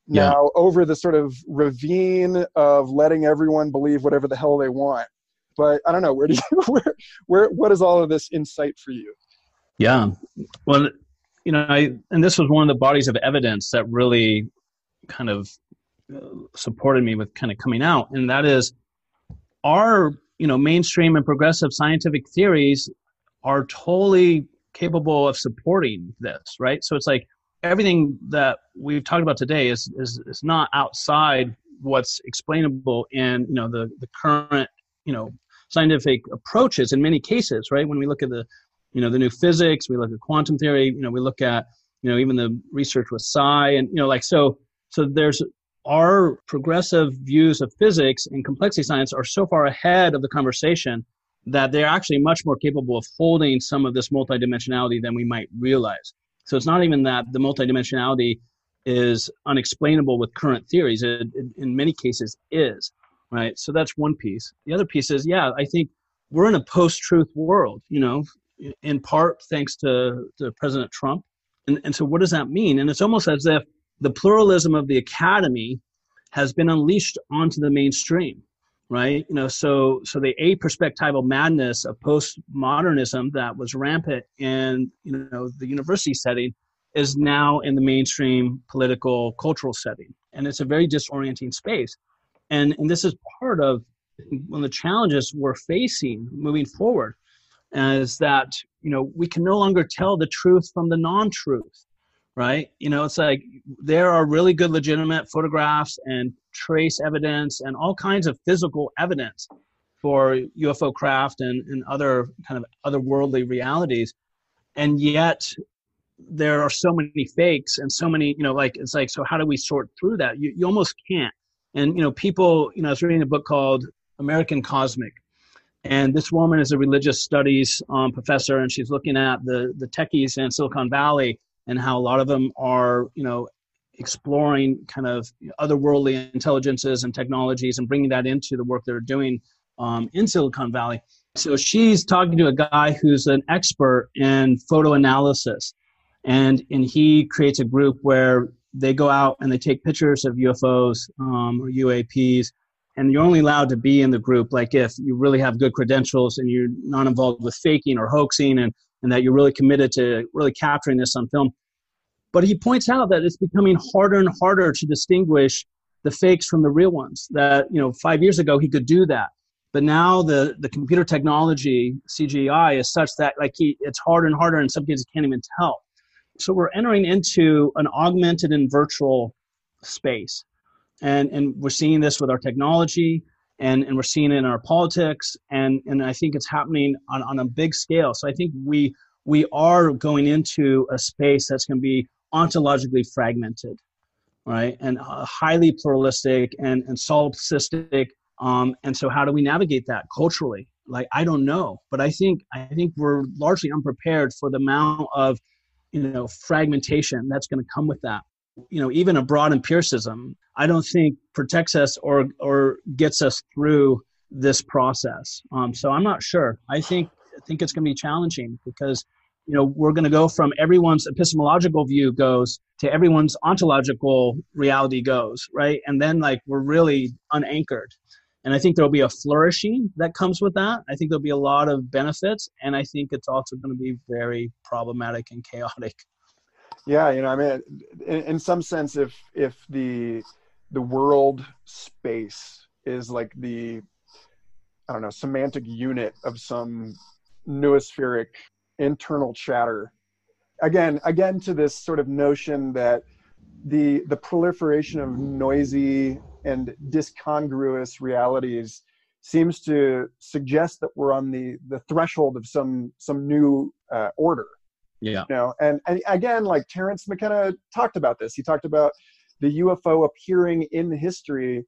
now yeah. over the sort of ravine of letting everyone believe whatever the hell they want. But I don't know where do you where where what is all of this insight for you? Yeah, well, you know, I and this was one of the bodies of evidence that really kind of uh, supported me with kind of coming out, and that is our you know mainstream and progressive scientific theories are totally capable of supporting this, right? So it's like everything that we've talked about today is, is, is not outside what's explainable in you know the, the current you know scientific approaches in many cases right? When we look at the you know the new physics we look at quantum theory you know we look at you know even the research with psi and you know like so so there's our progressive views of physics and complexity science are so far ahead of the conversation that they're actually much more capable of holding some of this multidimensionality than we might realize so it's not even that the multidimensionality is unexplainable with current theories. It, it, in many cases, is right. So that's one piece. The other piece is, yeah, I think we're in a post-truth world. You know, in part thanks to, to President Trump. And, and so, what does that mean? And it's almost as if the pluralism of the academy has been unleashed onto the mainstream right? You know so so the a perspectival madness of postmodernism that was rampant in you know the university setting is now in the mainstream political cultural setting. And it's a very disorienting space. And and this is part of one of the challenges we're facing moving forward is that you know we can no longer tell the truth from the non-truth right? You know it's like there are really good legitimate photographs and trace evidence and all kinds of physical evidence for ufo craft and, and other kind of otherworldly realities. And yet there are so many fakes and so many you know like it's like so how do we sort through that? You, you almost can't. And you know people you know i was reading a book called american cosmic and this woman is a religious studies um, professor, and she's looking at the the techies in Silicon Valley and how a lot of them are, you know, exploring kind of otherworldly intelligences and technologies and bringing that into the work they're doing um, in Silicon Valley. So she's talking to a guy who's an expert in photo analysis, and and he creates a group where they go out and they take pictures of UFOs um, or UAPs and you're only allowed to be in the group like if you really have good credentials and you're not involved with faking or hoaxing and, and that you're really committed to really capturing this on film. But he points out that it's becoming harder and harder to distinguish the fakes from the real ones that you know five years ago he could do that. But now the the computer technology cgi is such that like he it's harder and harder and some cases can't even tell. So we're entering into an augmented and virtual space. And and we're seeing this with our technology and and we're seeing it in our politics and and i think it's happening on, on a big scale. So i think we we are going into a space that's going to be ontologically fragmented right? And uh, highly pluralistic and and solipsistic um, and so how do we navigate that culturally? Like i don't know but i think i think we're largely unprepared for the amount of you know fragmentation that's going to come with that you know even a broad empiricism i don't think protects us or or gets us through this process. Um, so i'm not sure. I think i think it's going to be challenging because you know we're going to go from everyone's epistemological view goes to everyone's ontological reality goes right? And then like we're really unanchored. And i think there'll be a flourishing that comes with that. I think there'll be a lot of benefits and i think it's also going to be very problematic and chaotic yeah, you know, I mean, in, in some sense, if if the the world space is like the I don't know semantic unit of some noospheric internal chatter, again, again to this sort of notion that the the proliferation of noisy and discongruous realities seems to suggest that we're on the the threshold of some some new uh, order yeah. You know, and, and again, like Terence McKenna talked about this. He talked about the UFO appearing in history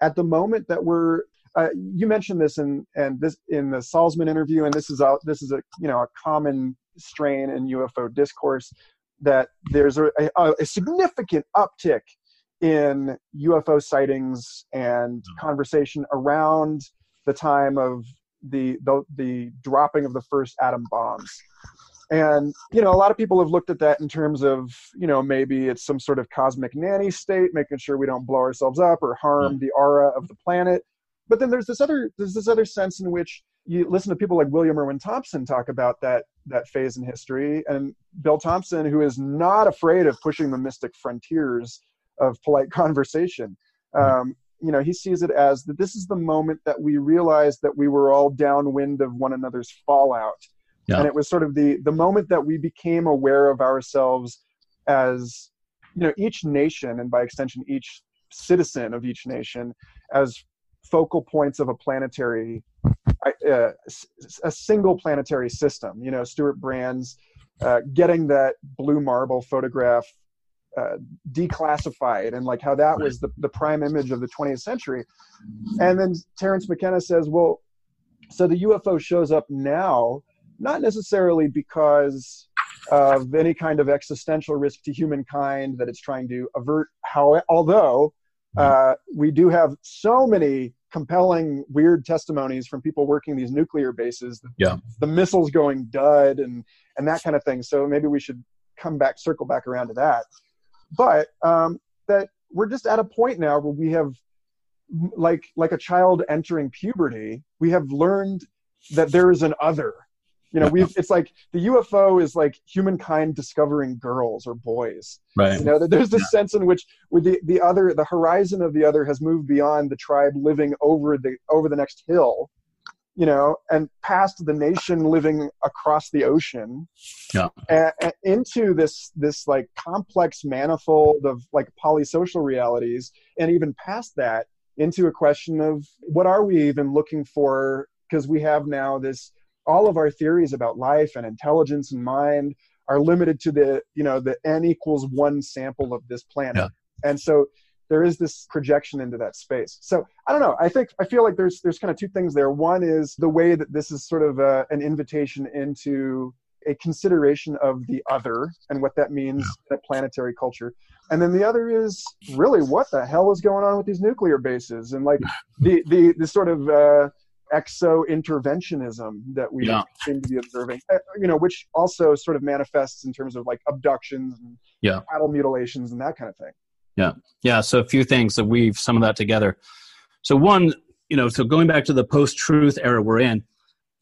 at the moment that we're. Uh, you mentioned this in and this in the Salzman interview, and this is a this is a you know a common strain in UFO discourse that there's a, a, a significant uptick in UFO sightings and mm. conversation around the time of the, the the dropping of the first atom bombs and, you know, a lot of people have looked at that in terms of, you know, maybe it's some sort of cosmic nanny state, making sure we don't blow ourselves up or harm the aura of the planet. But then there's this other there's this other sense in which you listen to people like William Irwin Thompson talk about that that phase in history, and Bill Thompson, who is not afraid of pushing the mystic frontiers of polite conversation. Um, you know, he sees it as that this is the moment that we realized that we were all downwind of one another's fallout yeah. and it was sort of the the moment that we became aware of ourselves as you know each nation and by extension each citizen of each nation as focal points of a planetary uh, a single planetary system you know stewart brand's uh, getting that blue marble photograph uh, declassified and like how that was the, the prime image of the 20th century and then terence mckenna says well so the ufo shows up now not necessarily because of any kind of existential risk to humankind that it's trying to avert. How, although uh, we do have so many compelling, weird testimonies from people working these nuclear bases, yeah. the missiles going dud and and that kind of thing. So maybe we should come back, circle back around to that. But um, that we're just at a point now where we have like like a child entering puberty we have learned that there is an other you know we've it's like the ufo is like humankind discovering girls or boys. Right. You know there's this yeah. sense in which with the the other the horizon of the other has moved beyond the tribe living over the over the next hill you know and past the nation living across the ocean. Yeah. And, and into this this like complex manifold of like polysocial realities and even past that into a question of what are we even looking for? Because we have now this all of our theories about life and intelligence and mind are limited to the you know the n equals one sample of this planet. Yeah. and so there is this projection into that space. So i don't know. I think i feel like there's there's kind of two things there. One is the way that this is sort of a, uh, an invitation into a consideration of the other and what that means yeah. in a planetary culture. And then the other is really what the hell is going on with these nuclear bases and like the the the sort of uh, exo interventionism that we yeah. seem to be observing, uh, you know, which also sort of manifests in terms of like abductions and yeah. cattle mutilations and that kind of thing. Yeah. Yeah. So a few things that weave some of that together. So one, you know, so going back to the post-truth era we're in,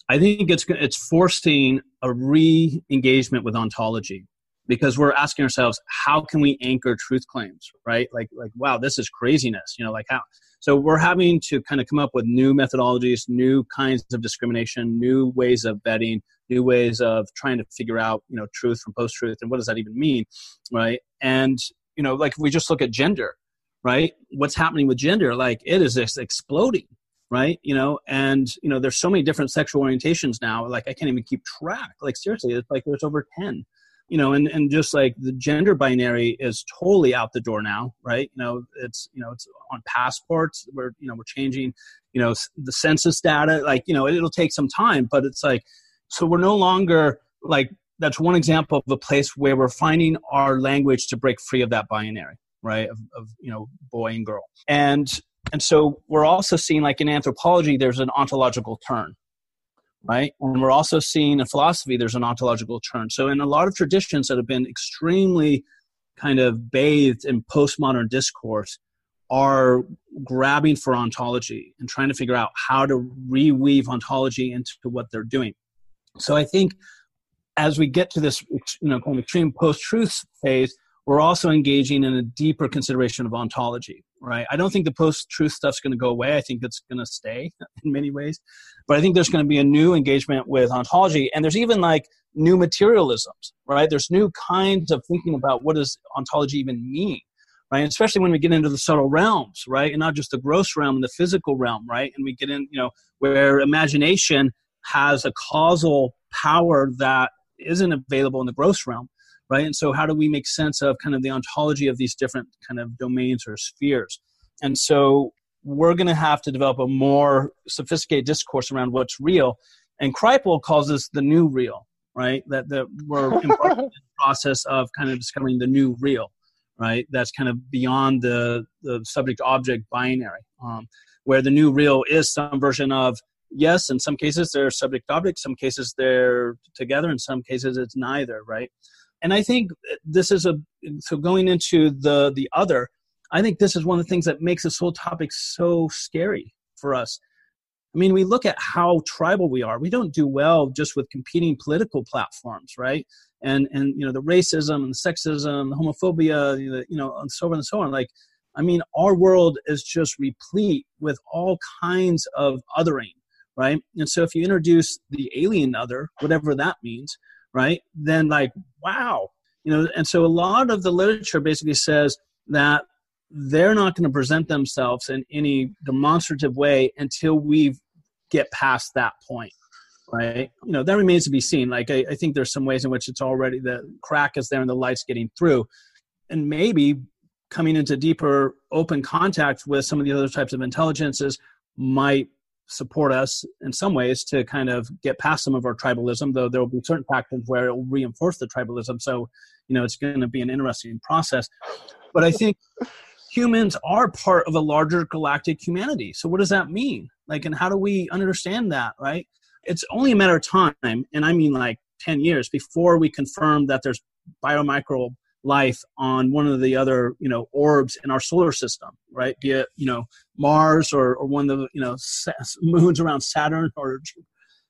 I think it's it's forcing a re-engagement with ontology because we're asking ourselves how can we anchor truth claims right like like wow this is craziness you know like how so we're having to kind of come up with new methodologies new kinds of discrimination new ways of vetting new ways of trying to figure out you know truth from post truth and what does that even mean right? And you know like if we just look at gender right? What's happening with gender? Like it is just exploding right? You know and you know there's so many different sexual orientations now like i can't even keep track. Like seriously it's like there's over 10 you know and and just like the gender binary is totally out the door now right? You know it's you know it's on passports we're you know we're changing you know the census data like you know it'll take some time but it's like so we're no longer like that's one example of a place where we're finding our language to break free of that binary right of, of you know boy and girl. And and so we're also seeing like in anthropology there's an ontological turn right? And we're also seeing in philosophy there's an ontological turn. So in a lot of traditions that have been extremely kind of bathed in postmodern discourse are grabbing for ontology and trying to figure out how to reweave ontology into what they're doing. So I think as we get to this you know extreme post-truth phase, we're also engaging in a deeper consideration of ontology right? I don't think the post-truth stuff's going to go away. I think it's going to stay in many ways. But i think there's going to be a new engagement with ontology and there's even like new materialisms right? There's new kinds of thinking about what does ontology even mean right? Especially when we get into the subtle realms right? And not just the gross realm and the physical realm right? And we get in you know where imagination has a causal power that isn't available in the gross realm right? And so, how do we make sense of kind of the ontology of these different kind of domains or spheres? And so, we're going to have to develop a more sophisticated discourse around what's real. And Kripal calls this the new real, right? That, that we're in the process of kind of discovering the new real, right? That's kind of beyond the, the subject object binary, um, where the new real is some version of yes, in some cases they're subject object, some cases they're together, in some cases it's neither, right? And I think this is a so going into the the other. I think this is one of the things that makes this whole topic so scary for us. I mean, we look at how tribal we are. We don't do well just with competing political platforms, right? And and you know the racism and the sexism, the homophobia, you know, and so on and so on. Like, I mean, our world is just replete with all kinds of othering, right? And so if you introduce the alien other, whatever that means, right? Then like wow you know and so a lot of the literature basically says that they're not going to present themselves in any demonstrative way until we get past that point right? You know that remains to be seen. Like I, I, think there's some ways in which it's already the crack is there and the light's getting through. And maybe coming into deeper open contact with some of the other types of intelligences might support us in some ways to kind of get past some of our tribalism, though there will be certain factors where it will reinforce the tribalism. So, you know, it's going to be an interesting process. But I think humans are part of a larger galactic humanity. So, what does that mean? Like, and how do we understand that, right? It's only a matter of time, and I mean like 10 years before we confirm that there's biomicro life on one of the other you know orbs in our solar system right? Be it you know mars or, or one of the you know moons around saturn or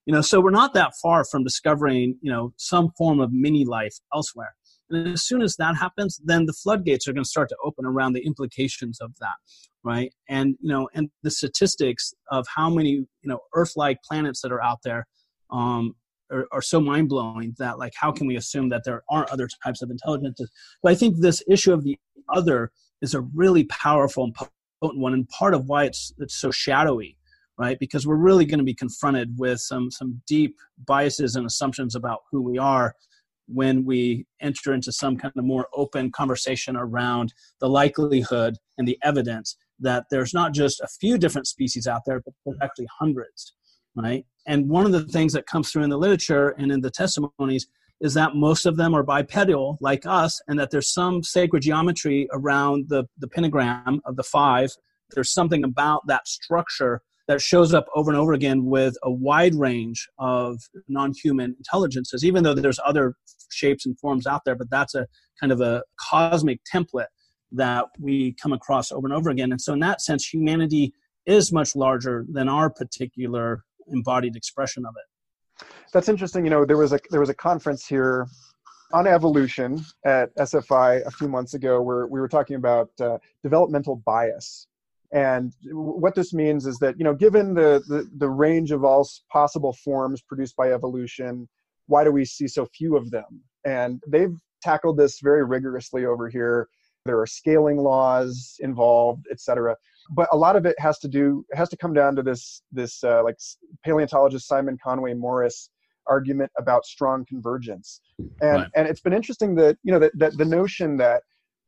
you know so we're not that far from discovering you know some form of mini life elsewhere. And as soon as that happens then the floodgates are going to start to open around the implications of that right? And you know and the statistics of how many you know earth like planets that are out there um, are, are so mind blowing that like how can we assume that there aren't other types of intelligences? But I think this issue of the other is a really powerful and potent one, and part of why it's it's so shadowy, right? Because we're really going to be confronted with some some deep biases and assumptions about who we are when we enter into some kind of more open conversation around the likelihood and the evidence that there's not just a few different species out there, but there's actually hundreds right? And one of the things that comes through in the literature and in the testimonies is that most of them are bipedal like us and that there's some sacred geometry around the, the pentagram of the five there's something about that structure that shows up over and over again with a wide range of non-human intelligences even though there's other shapes and forms out there but that's a kind of a cosmic template that we come across over and over again and so in that sense humanity is much larger than our particular embodied expression of it. That's interesting. You know, there was a there was a conference here on evolution at SFI a few months ago where we were talking about uh, developmental bias. And what this means is that, you know, given the, the, the range of all possible forms produced by evolution, why do we see so few of them? And they've tackled this very rigorously over here. There are scaling laws involved, et cetera but a lot of it has to do has to come down to this this uh, like paleontologist Simon Conway Morris argument about strong convergence, and right. and it's been interesting that you know that, that the notion that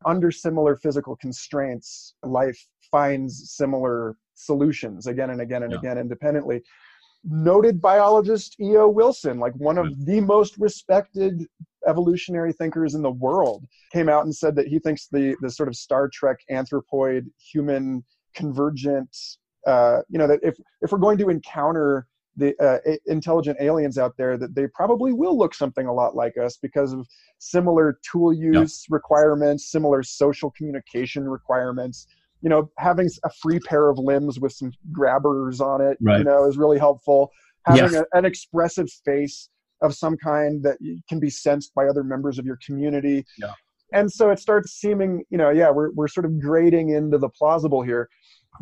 under similar physical constraints, life finds similar solutions again and again and yeah. again independently. Noted biologist E.O. Wilson, like one of the most respected evolutionary thinkers in the world, came out and said that he thinks the the sort of Star Trek anthropoid human convergent uh, you know that if if we're going to encounter the uh, intelligent aliens out there that they probably will look something a lot like us because of similar tool use requirements similar social communication requirements you know having a free pair of limbs with some grabbers on it right. you know is really helpful having yeah. a, an expressive face of some kind that can be sensed by other members of your community yeah. and so it starts seeming you know yeah we're, we're sort of grading into the plausible here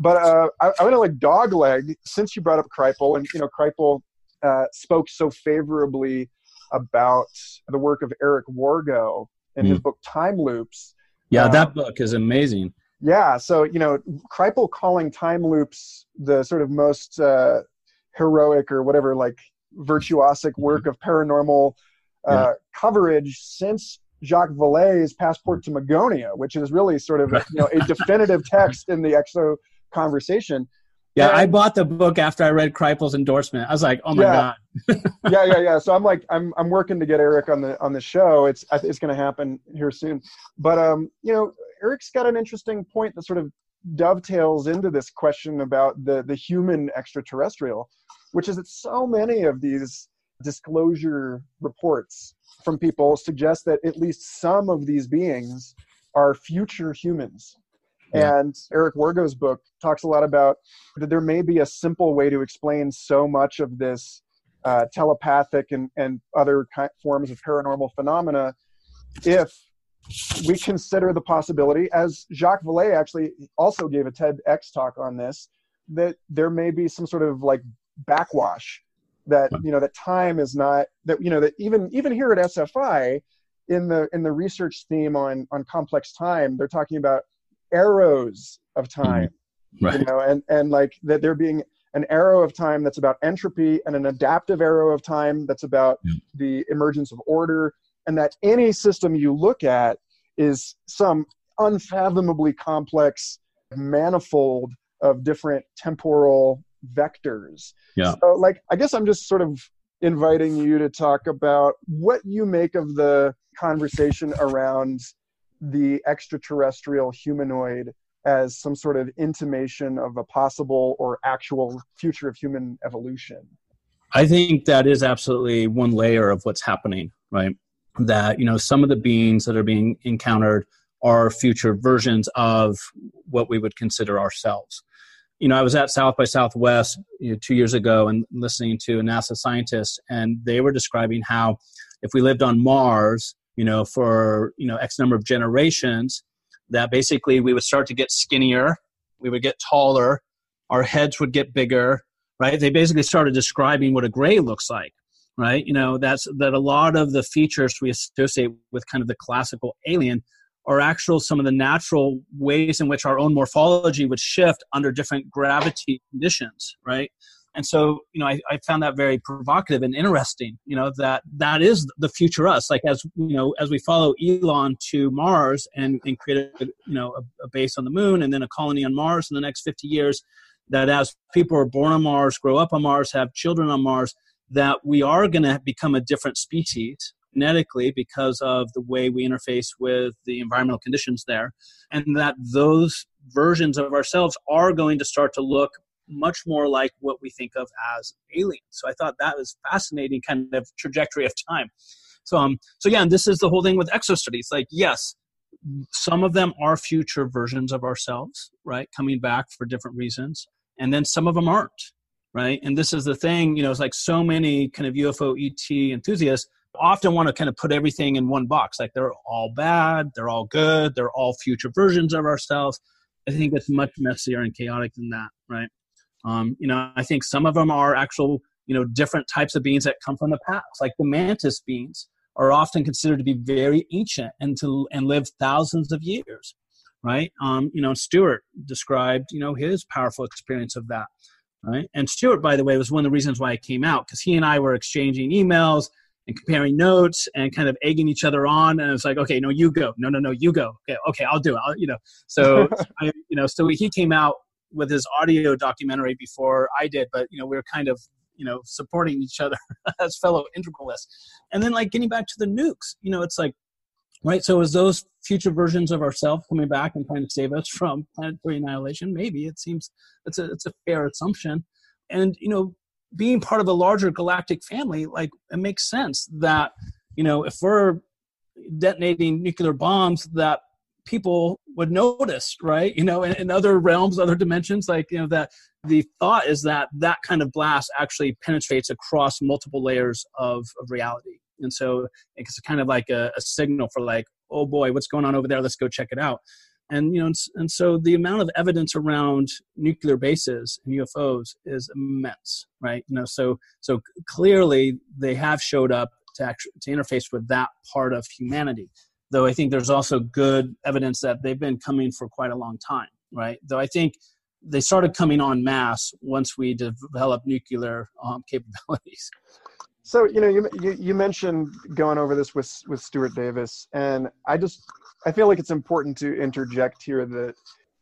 but uh, I, I want to like dogleg since you brought up Kripal, and you know Kripal uh, spoke so favorably about the work of Eric Wargo in mm. his book Time Loops. Yeah, that um, book is amazing. Yeah, so you know Kripal calling time loops the sort of most uh, heroic or whatever like virtuosic mm-hmm. work of paranormal uh, yeah. coverage since Jacques Vallée's Passport to Magonia, which is really sort of you know a definitive text in the exo conversation. Yeah, and, I bought the book after I read Kripal's endorsement. I was like, "Oh my yeah. god!" yeah, yeah, yeah. So I'm like, I'm I'm working to get Eric on the on the show. It's it's going to happen here soon. But um, you know, Eric's got an interesting point that sort of dovetails into this question about the the human extraterrestrial, which is that so many of these disclosure reports from people suggest that at least some of these beings are future humans. And Eric Wargo's book talks a lot about that there may be a simple way to explain so much of this uh, telepathic and, and other forms of paranormal phenomena if we consider the possibility, as Jacques Vallée actually also gave a TEDx talk on this, that there may be some sort of like backwash that you know that time is not that you know that even even here at SFI in the in the research theme on on complex time they're talking about arrows of mm-hmm. time right. you know and and like that there being an arrow of time that's about entropy and an adaptive arrow of time that's about yeah. the emergence of order and that any system you look at is some unfathomably complex manifold of different temporal vectors yeah so like i guess i'm just sort of inviting you to talk about what you make of the conversation around the extraterrestrial humanoid as some sort of intimation of a possible or actual future of human evolution. I think that is absolutely one layer of what's happening, right? That you know some of the beings that are being encountered are future versions of what we would consider ourselves. You know, I was at South by Southwest you know, two years ago and listening to a NASA scientist, and they were describing how if we lived on Mars, you know, for you know X number of generations, that basically we would start to get skinnier, we would get taller, our heads would get bigger, right? They basically started describing what a gray looks like, right? You know, that's that a lot of the features we associate with kind of the classical alien are actual some of the natural ways in which our own morphology would shift under different gravity conditions, right? And so, you know, I, I found that very provocative and interesting. You know that that is the future us. Like as you know, as we follow Elon to Mars and, and create a you know a, a base on the moon and then a colony on Mars in the next fifty years, that as people are born on Mars, grow up on Mars, have children on Mars, that we are going to become a different species genetically because of the way we interface with the environmental conditions there, and that those versions of ourselves are going to start to look much more like what we think of as aliens. So I thought that was fascinating kind of trajectory of time. So um so yeah, and this is the whole thing with exo studies. Like yes, some of them are future versions of ourselves, right? Coming back for different reasons. And then some of them aren't, right? And this is the thing, you know, it's like so many kind of UFO ET enthusiasts often want to kind of put everything in one box. Like they're all bad, they're all good, they're all future versions of ourselves. I think it's much messier and chaotic than that, right? Um, you know, I think some of them are actual, you know, different types of beings that come from the past, like the mantis beings are often considered to be very ancient and to and live thousands of years, right? Um, you know, Stuart described, you know, his powerful experience of that, right? And Stuart, by the way, was one of the reasons why I came out because he and I were exchanging emails and comparing notes and kind of egging each other on. And it's like, okay, no, you go. No, no, no, you go. Okay, okay, I'll do it. I'll, you know, so I, you know, so he came out with his audio documentary before I did, but you know, we were kind of you know supporting each other as fellow integralists. And then like getting back to the nukes, you know, it's like right. So is those future versions of ourselves coming back and trying to save us from planetary annihilation? Maybe it seems it's a it's a fair assumption. And you know, being part of a larger galactic family, like it makes sense that you know if we're detonating nuclear bombs that people would notice right you know in, in, other realms other dimensions like you know that the thought is that that kind of blast actually penetrates across multiple layers of, of reality and so it's kind of like a, a signal for like oh boy what's going on over there let's go check it out and you know and, and so the amount of evidence around nuclear bases and ufos is immense right you know so so clearly they have showed up to actually to interface with that part of humanity though I think there's also good evidence that they've been coming for quite a long time, right? Though I think they started coming on mass once we developed nuclear um, capabilities. So you know, you, you, you mentioned going over this with with Stuart Davis, and I just I feel like it's important to interject here that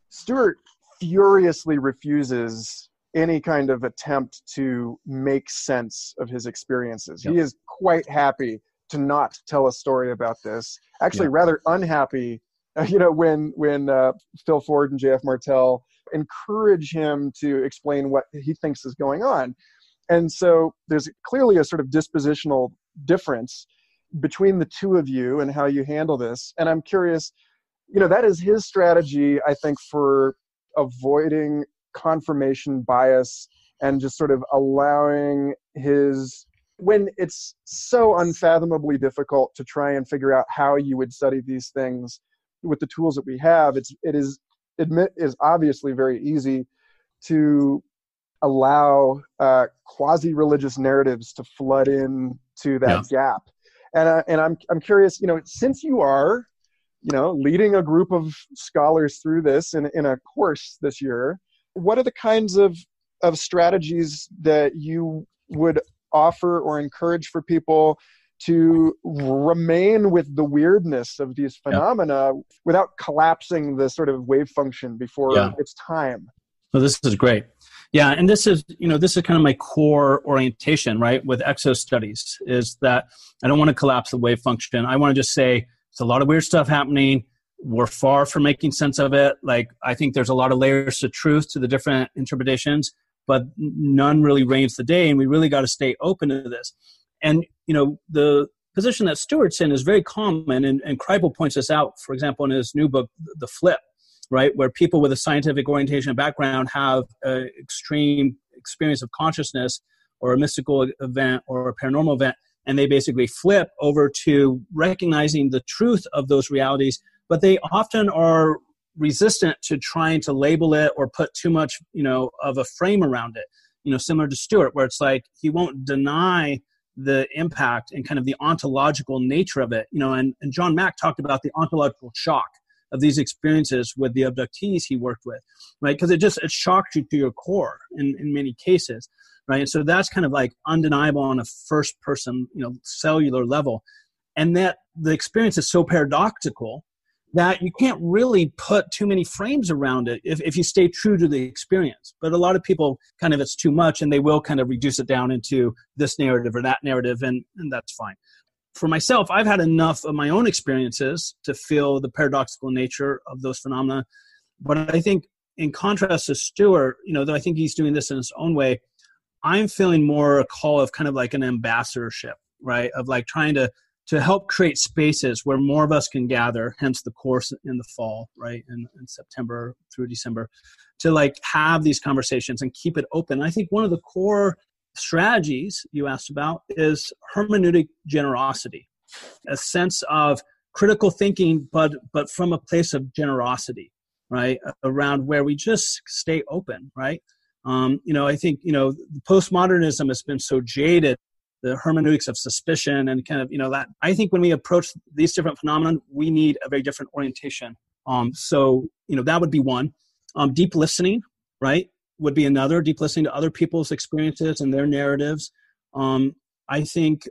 Stuart furiously refuses any kind of attempt to make sense of his experiences. Yep. He is quite happy to not tell a story about this. Actually, yeah. rather unhappy. You know, when when uh, Phil Ford and J.F. Martel encourage him to explain what he thinks is going on, and so there's clearly a sort of dispositional difference between the two of you and how you handle this. And I'm curious, you know, that is his strategy, I think, for avoiding confirmation bias and just sort of allowing his when it's so unfathomably difficult to try and figure out how you would study these things with the tools that we have, it's it is admit is obviously very easy to allow uh, quasi-religious narratives to flood in to that yeah. gap. And uh, and I'm I'm curious, you know, since you are, you know, leading a group of scholars through this in in a course this year, what are the kinds of of strategies that you would offer or encourage for people to remain with the weirdness of these phenomena yeah. without collapsing the sort of wave function before yeah. it's time. Well, this is great. Yeah, and this is you know this is kind of my core orientation, right? With exo studies, is that I don't want to collapse the wave function. I want to just say it's a lot of weird stuff happening. We're far from making sense of it. Like I think there's a lot of layers to truth to the different interpretations but none really reigns the day and we really got to stay open to this and you know the position that Stuart's in is very common, and, and Kripal points this out, for example, in his new book, The Flip, right, where people with a scientific orientation background have an extreme experience of consciousness or a mystical event or a paranormal event, and they basically flip over to recognizing the truth of those realities, but they often are resistant to trying to label it or put too much, you know, of a frame around it. You know, similar to Stuart, where it's like he won't deny the impact and kind of the ontological nature of it. You know, and, and John Mack talked about the ontological shock of these experiences with the abductees he worked with, right? Because it just it shocked you to your core in, in many cases, right? And so that's kind of like undeniable on a first person, you know, cellular level. And that the experience is so paradoxical that you can't really put too many frames around it if, if you stay true to the experience. But a lot of people kind of it's too much and they will kind of reduce it down into this narrative or that narrative, and, and that's fine. For myself, I've had enough of my own experiences to feel the paradoxical nature of those phenomena. But I think, in contrast to Stuart, you know, though I think he's doing this in his own way, I'm feeling more a call of kind of like an ambassadorship, right? Of like trying to to help create spaces where more of us can gather hence the course in the fall right in, in, september through december to like have these conversations and keep it open i think one of the core strategies you asked about is hermeneutic generosity a sense of critical thinking but but from a place of generosity right around where we just stay open right? Um, you know i think you know postmodernism has been so jaded the hermeneutics of suspicion and kind of you know that i think when we approach these different phenomena we need a very different orientation. Um, so you know that would be one. Um, deep listening right would be another deep listening to other people's experiences and their narratives. Um, i think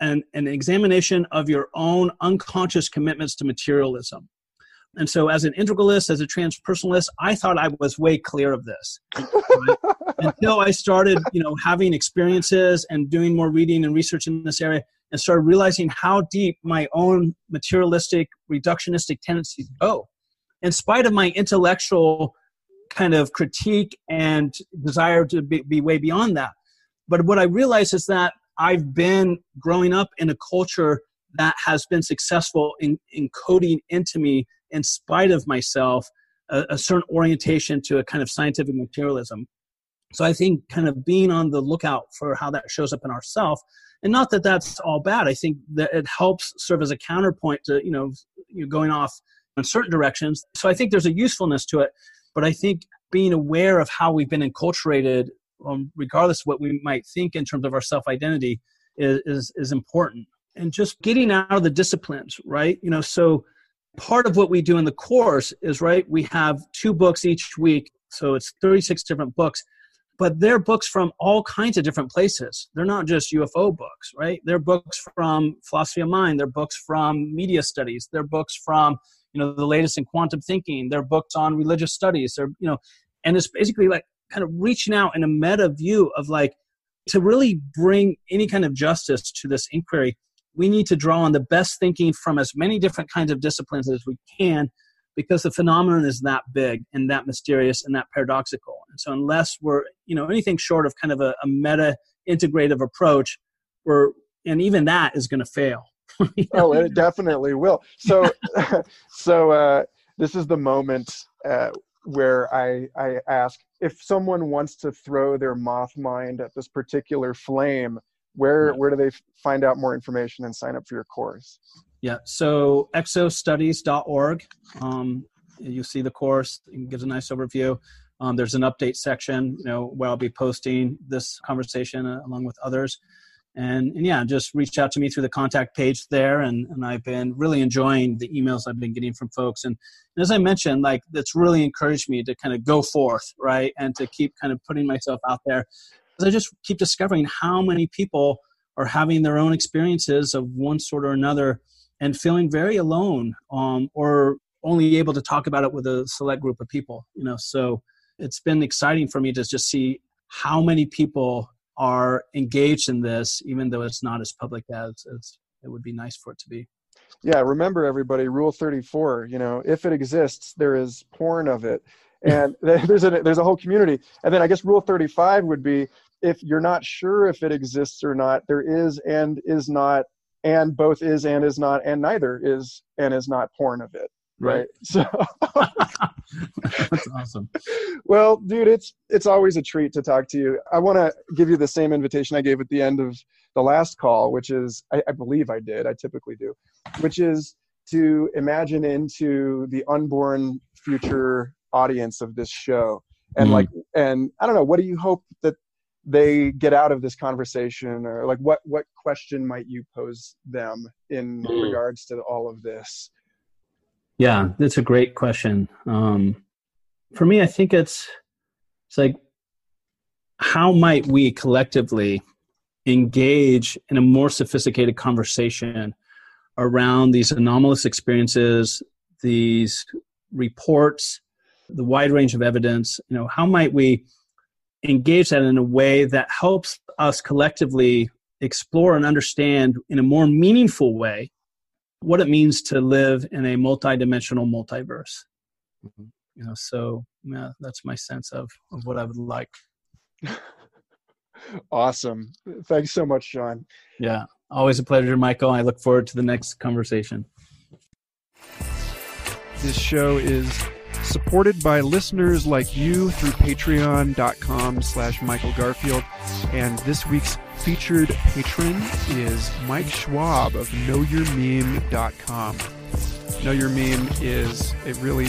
an, an examination of your own unconscious commitments to materialism. And so, as an integralist, as a transpersonalist, I thought I was way clear of this. Until I started, you know, having experiences and doing more reading and research in this area, and started realizing how deep my own materialistic, reductionistic tendencies go. In spite of my intellectual kind of critique and desire to be, be way beyond that, but what I realize is that I've been growing up in a culture that has been successful in encoding into me in spite of myself, a, a certain orientation to a kind of scientific materialism. So I think kind of being on the lookout for how that shows up in ourself, and not that that's all bad. I think that it helps serve as a counterpoint to you know you going off in certain directions. So I think there's a usefulness to it, but I think being aware of how we've been enculturated, um, regardless of what we might think in terms of our self identity, is, is is important. And just getting out of the disciplines, right? You know, so part of what we do in the course is right we have two books each week so it's 36 different books but they're books from all kinds of different places they're not just ufo books right they're books from philosophy of mind they're books from media studies they're books from you know the latest in quantum thinking they're books on religious studies they're you know and it's basically like kind of reaching out in a meta view of like to really bring any kind of justice to this inquiry we need to draw on the best thinking from as many different kinds of disciplines as we can because the phenomenon is that big and that mysterious and that paradoxical. And so unless we're, you know, anything short of kind of a, a meta integrative approach, we're and even that is going to fail. oh, it definitely will. So, so uh, this is the moment uh, where I I ask if someone wants to throw their moth mind at this particular flame where where do they find out more information and sign up for your course? Yeah so exostudies.org um, you see the course it gives a nice overview. Um, there's an update section you know where i'll be posting this conversation uh, along with others and, and yeah just reach out to me through the contact page there. And, and i've been really enjoying the emails i've been getting from folks. And, and as i mentioned like that's really encouraged me to kind of go forth right? And to keep kind of putting myself out there. Because I just keep discovering how many people are having their own experiences of one sort or another and feeling very alone um, or only able to talk about it with a select group of people you know? So it's been exciting for me to just see how many people are engaged in this even though it's not as public as, as it would be nice for it to be. Yeah remember everybody rule 34 you know if it exists there is porn of it. And there's a there's a whole community. And then i guess rule 35 would be if you're not sure if it exists or not, there is and is not and both is and is not and neither is and is not porn of it right, so that's awesome. Well dude it's it's always a treat to talk to you. I want to give you the same invitation i gave at the end of the last call which is I, I believe i did i typically do which is to imagine into the unborn future audience of this show. And mm like and i don't know what do you hope that they get out of this conversation? Or like what what question might you pose them in mm. regards to all of this yeah that's a great question. Um, for me i think it's it's like how might we collectively engage in a more sophisticated conversation around these anomalous experiences these reports the wide range of evidence? You know how might we engage that in a way that helps us collectively explore and understand in a more meaningful way what it means to live in a multidimensional multiverse. Mm-hmm. You know, so yeah, that's my sense of, of what I would like. awesome. Thanks so much, Sean. Yeah, always a pleasure, Michael. I look forward to the next conversation. This show is supported by listeners like you through patreon.com slash michael garfield and this week's featured patron is mike schwab of knowyourmeme.com know your meme is a really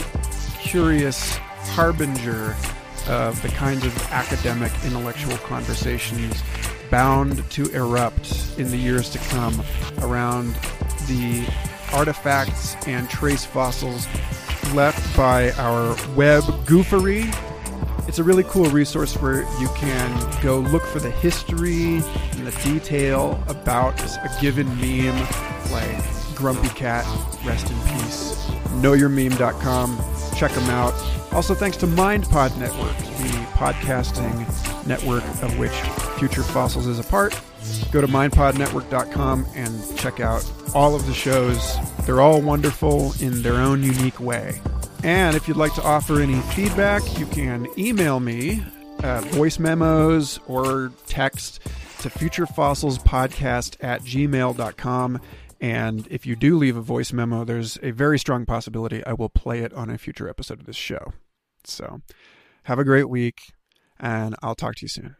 curious harbinger of the kinds of academic intellectual conversations bound to erupt in the years to come around the artifacts and trace fossils left by our web goofery. It's a really cool resource where you can go look for the history and the detail about a given meme, like Grumpy Cat, rest in peace. KnowYourMeme.com. Check them out. Also, thanks to MindPod Network, the podcasting network of which Future Fossils is a part. Go to mindpodnetwork.com and check out all of the shows. They're all wonderful in their own unique way. And if you'd like to offer any feedback, you can email me voice memos or text to futurefossilspodcast at gmail.com. And if you do leave a voice memo, there's a very strong possibility I will play it on a future episode of this show. So have a great week, and I'll talk to you soon.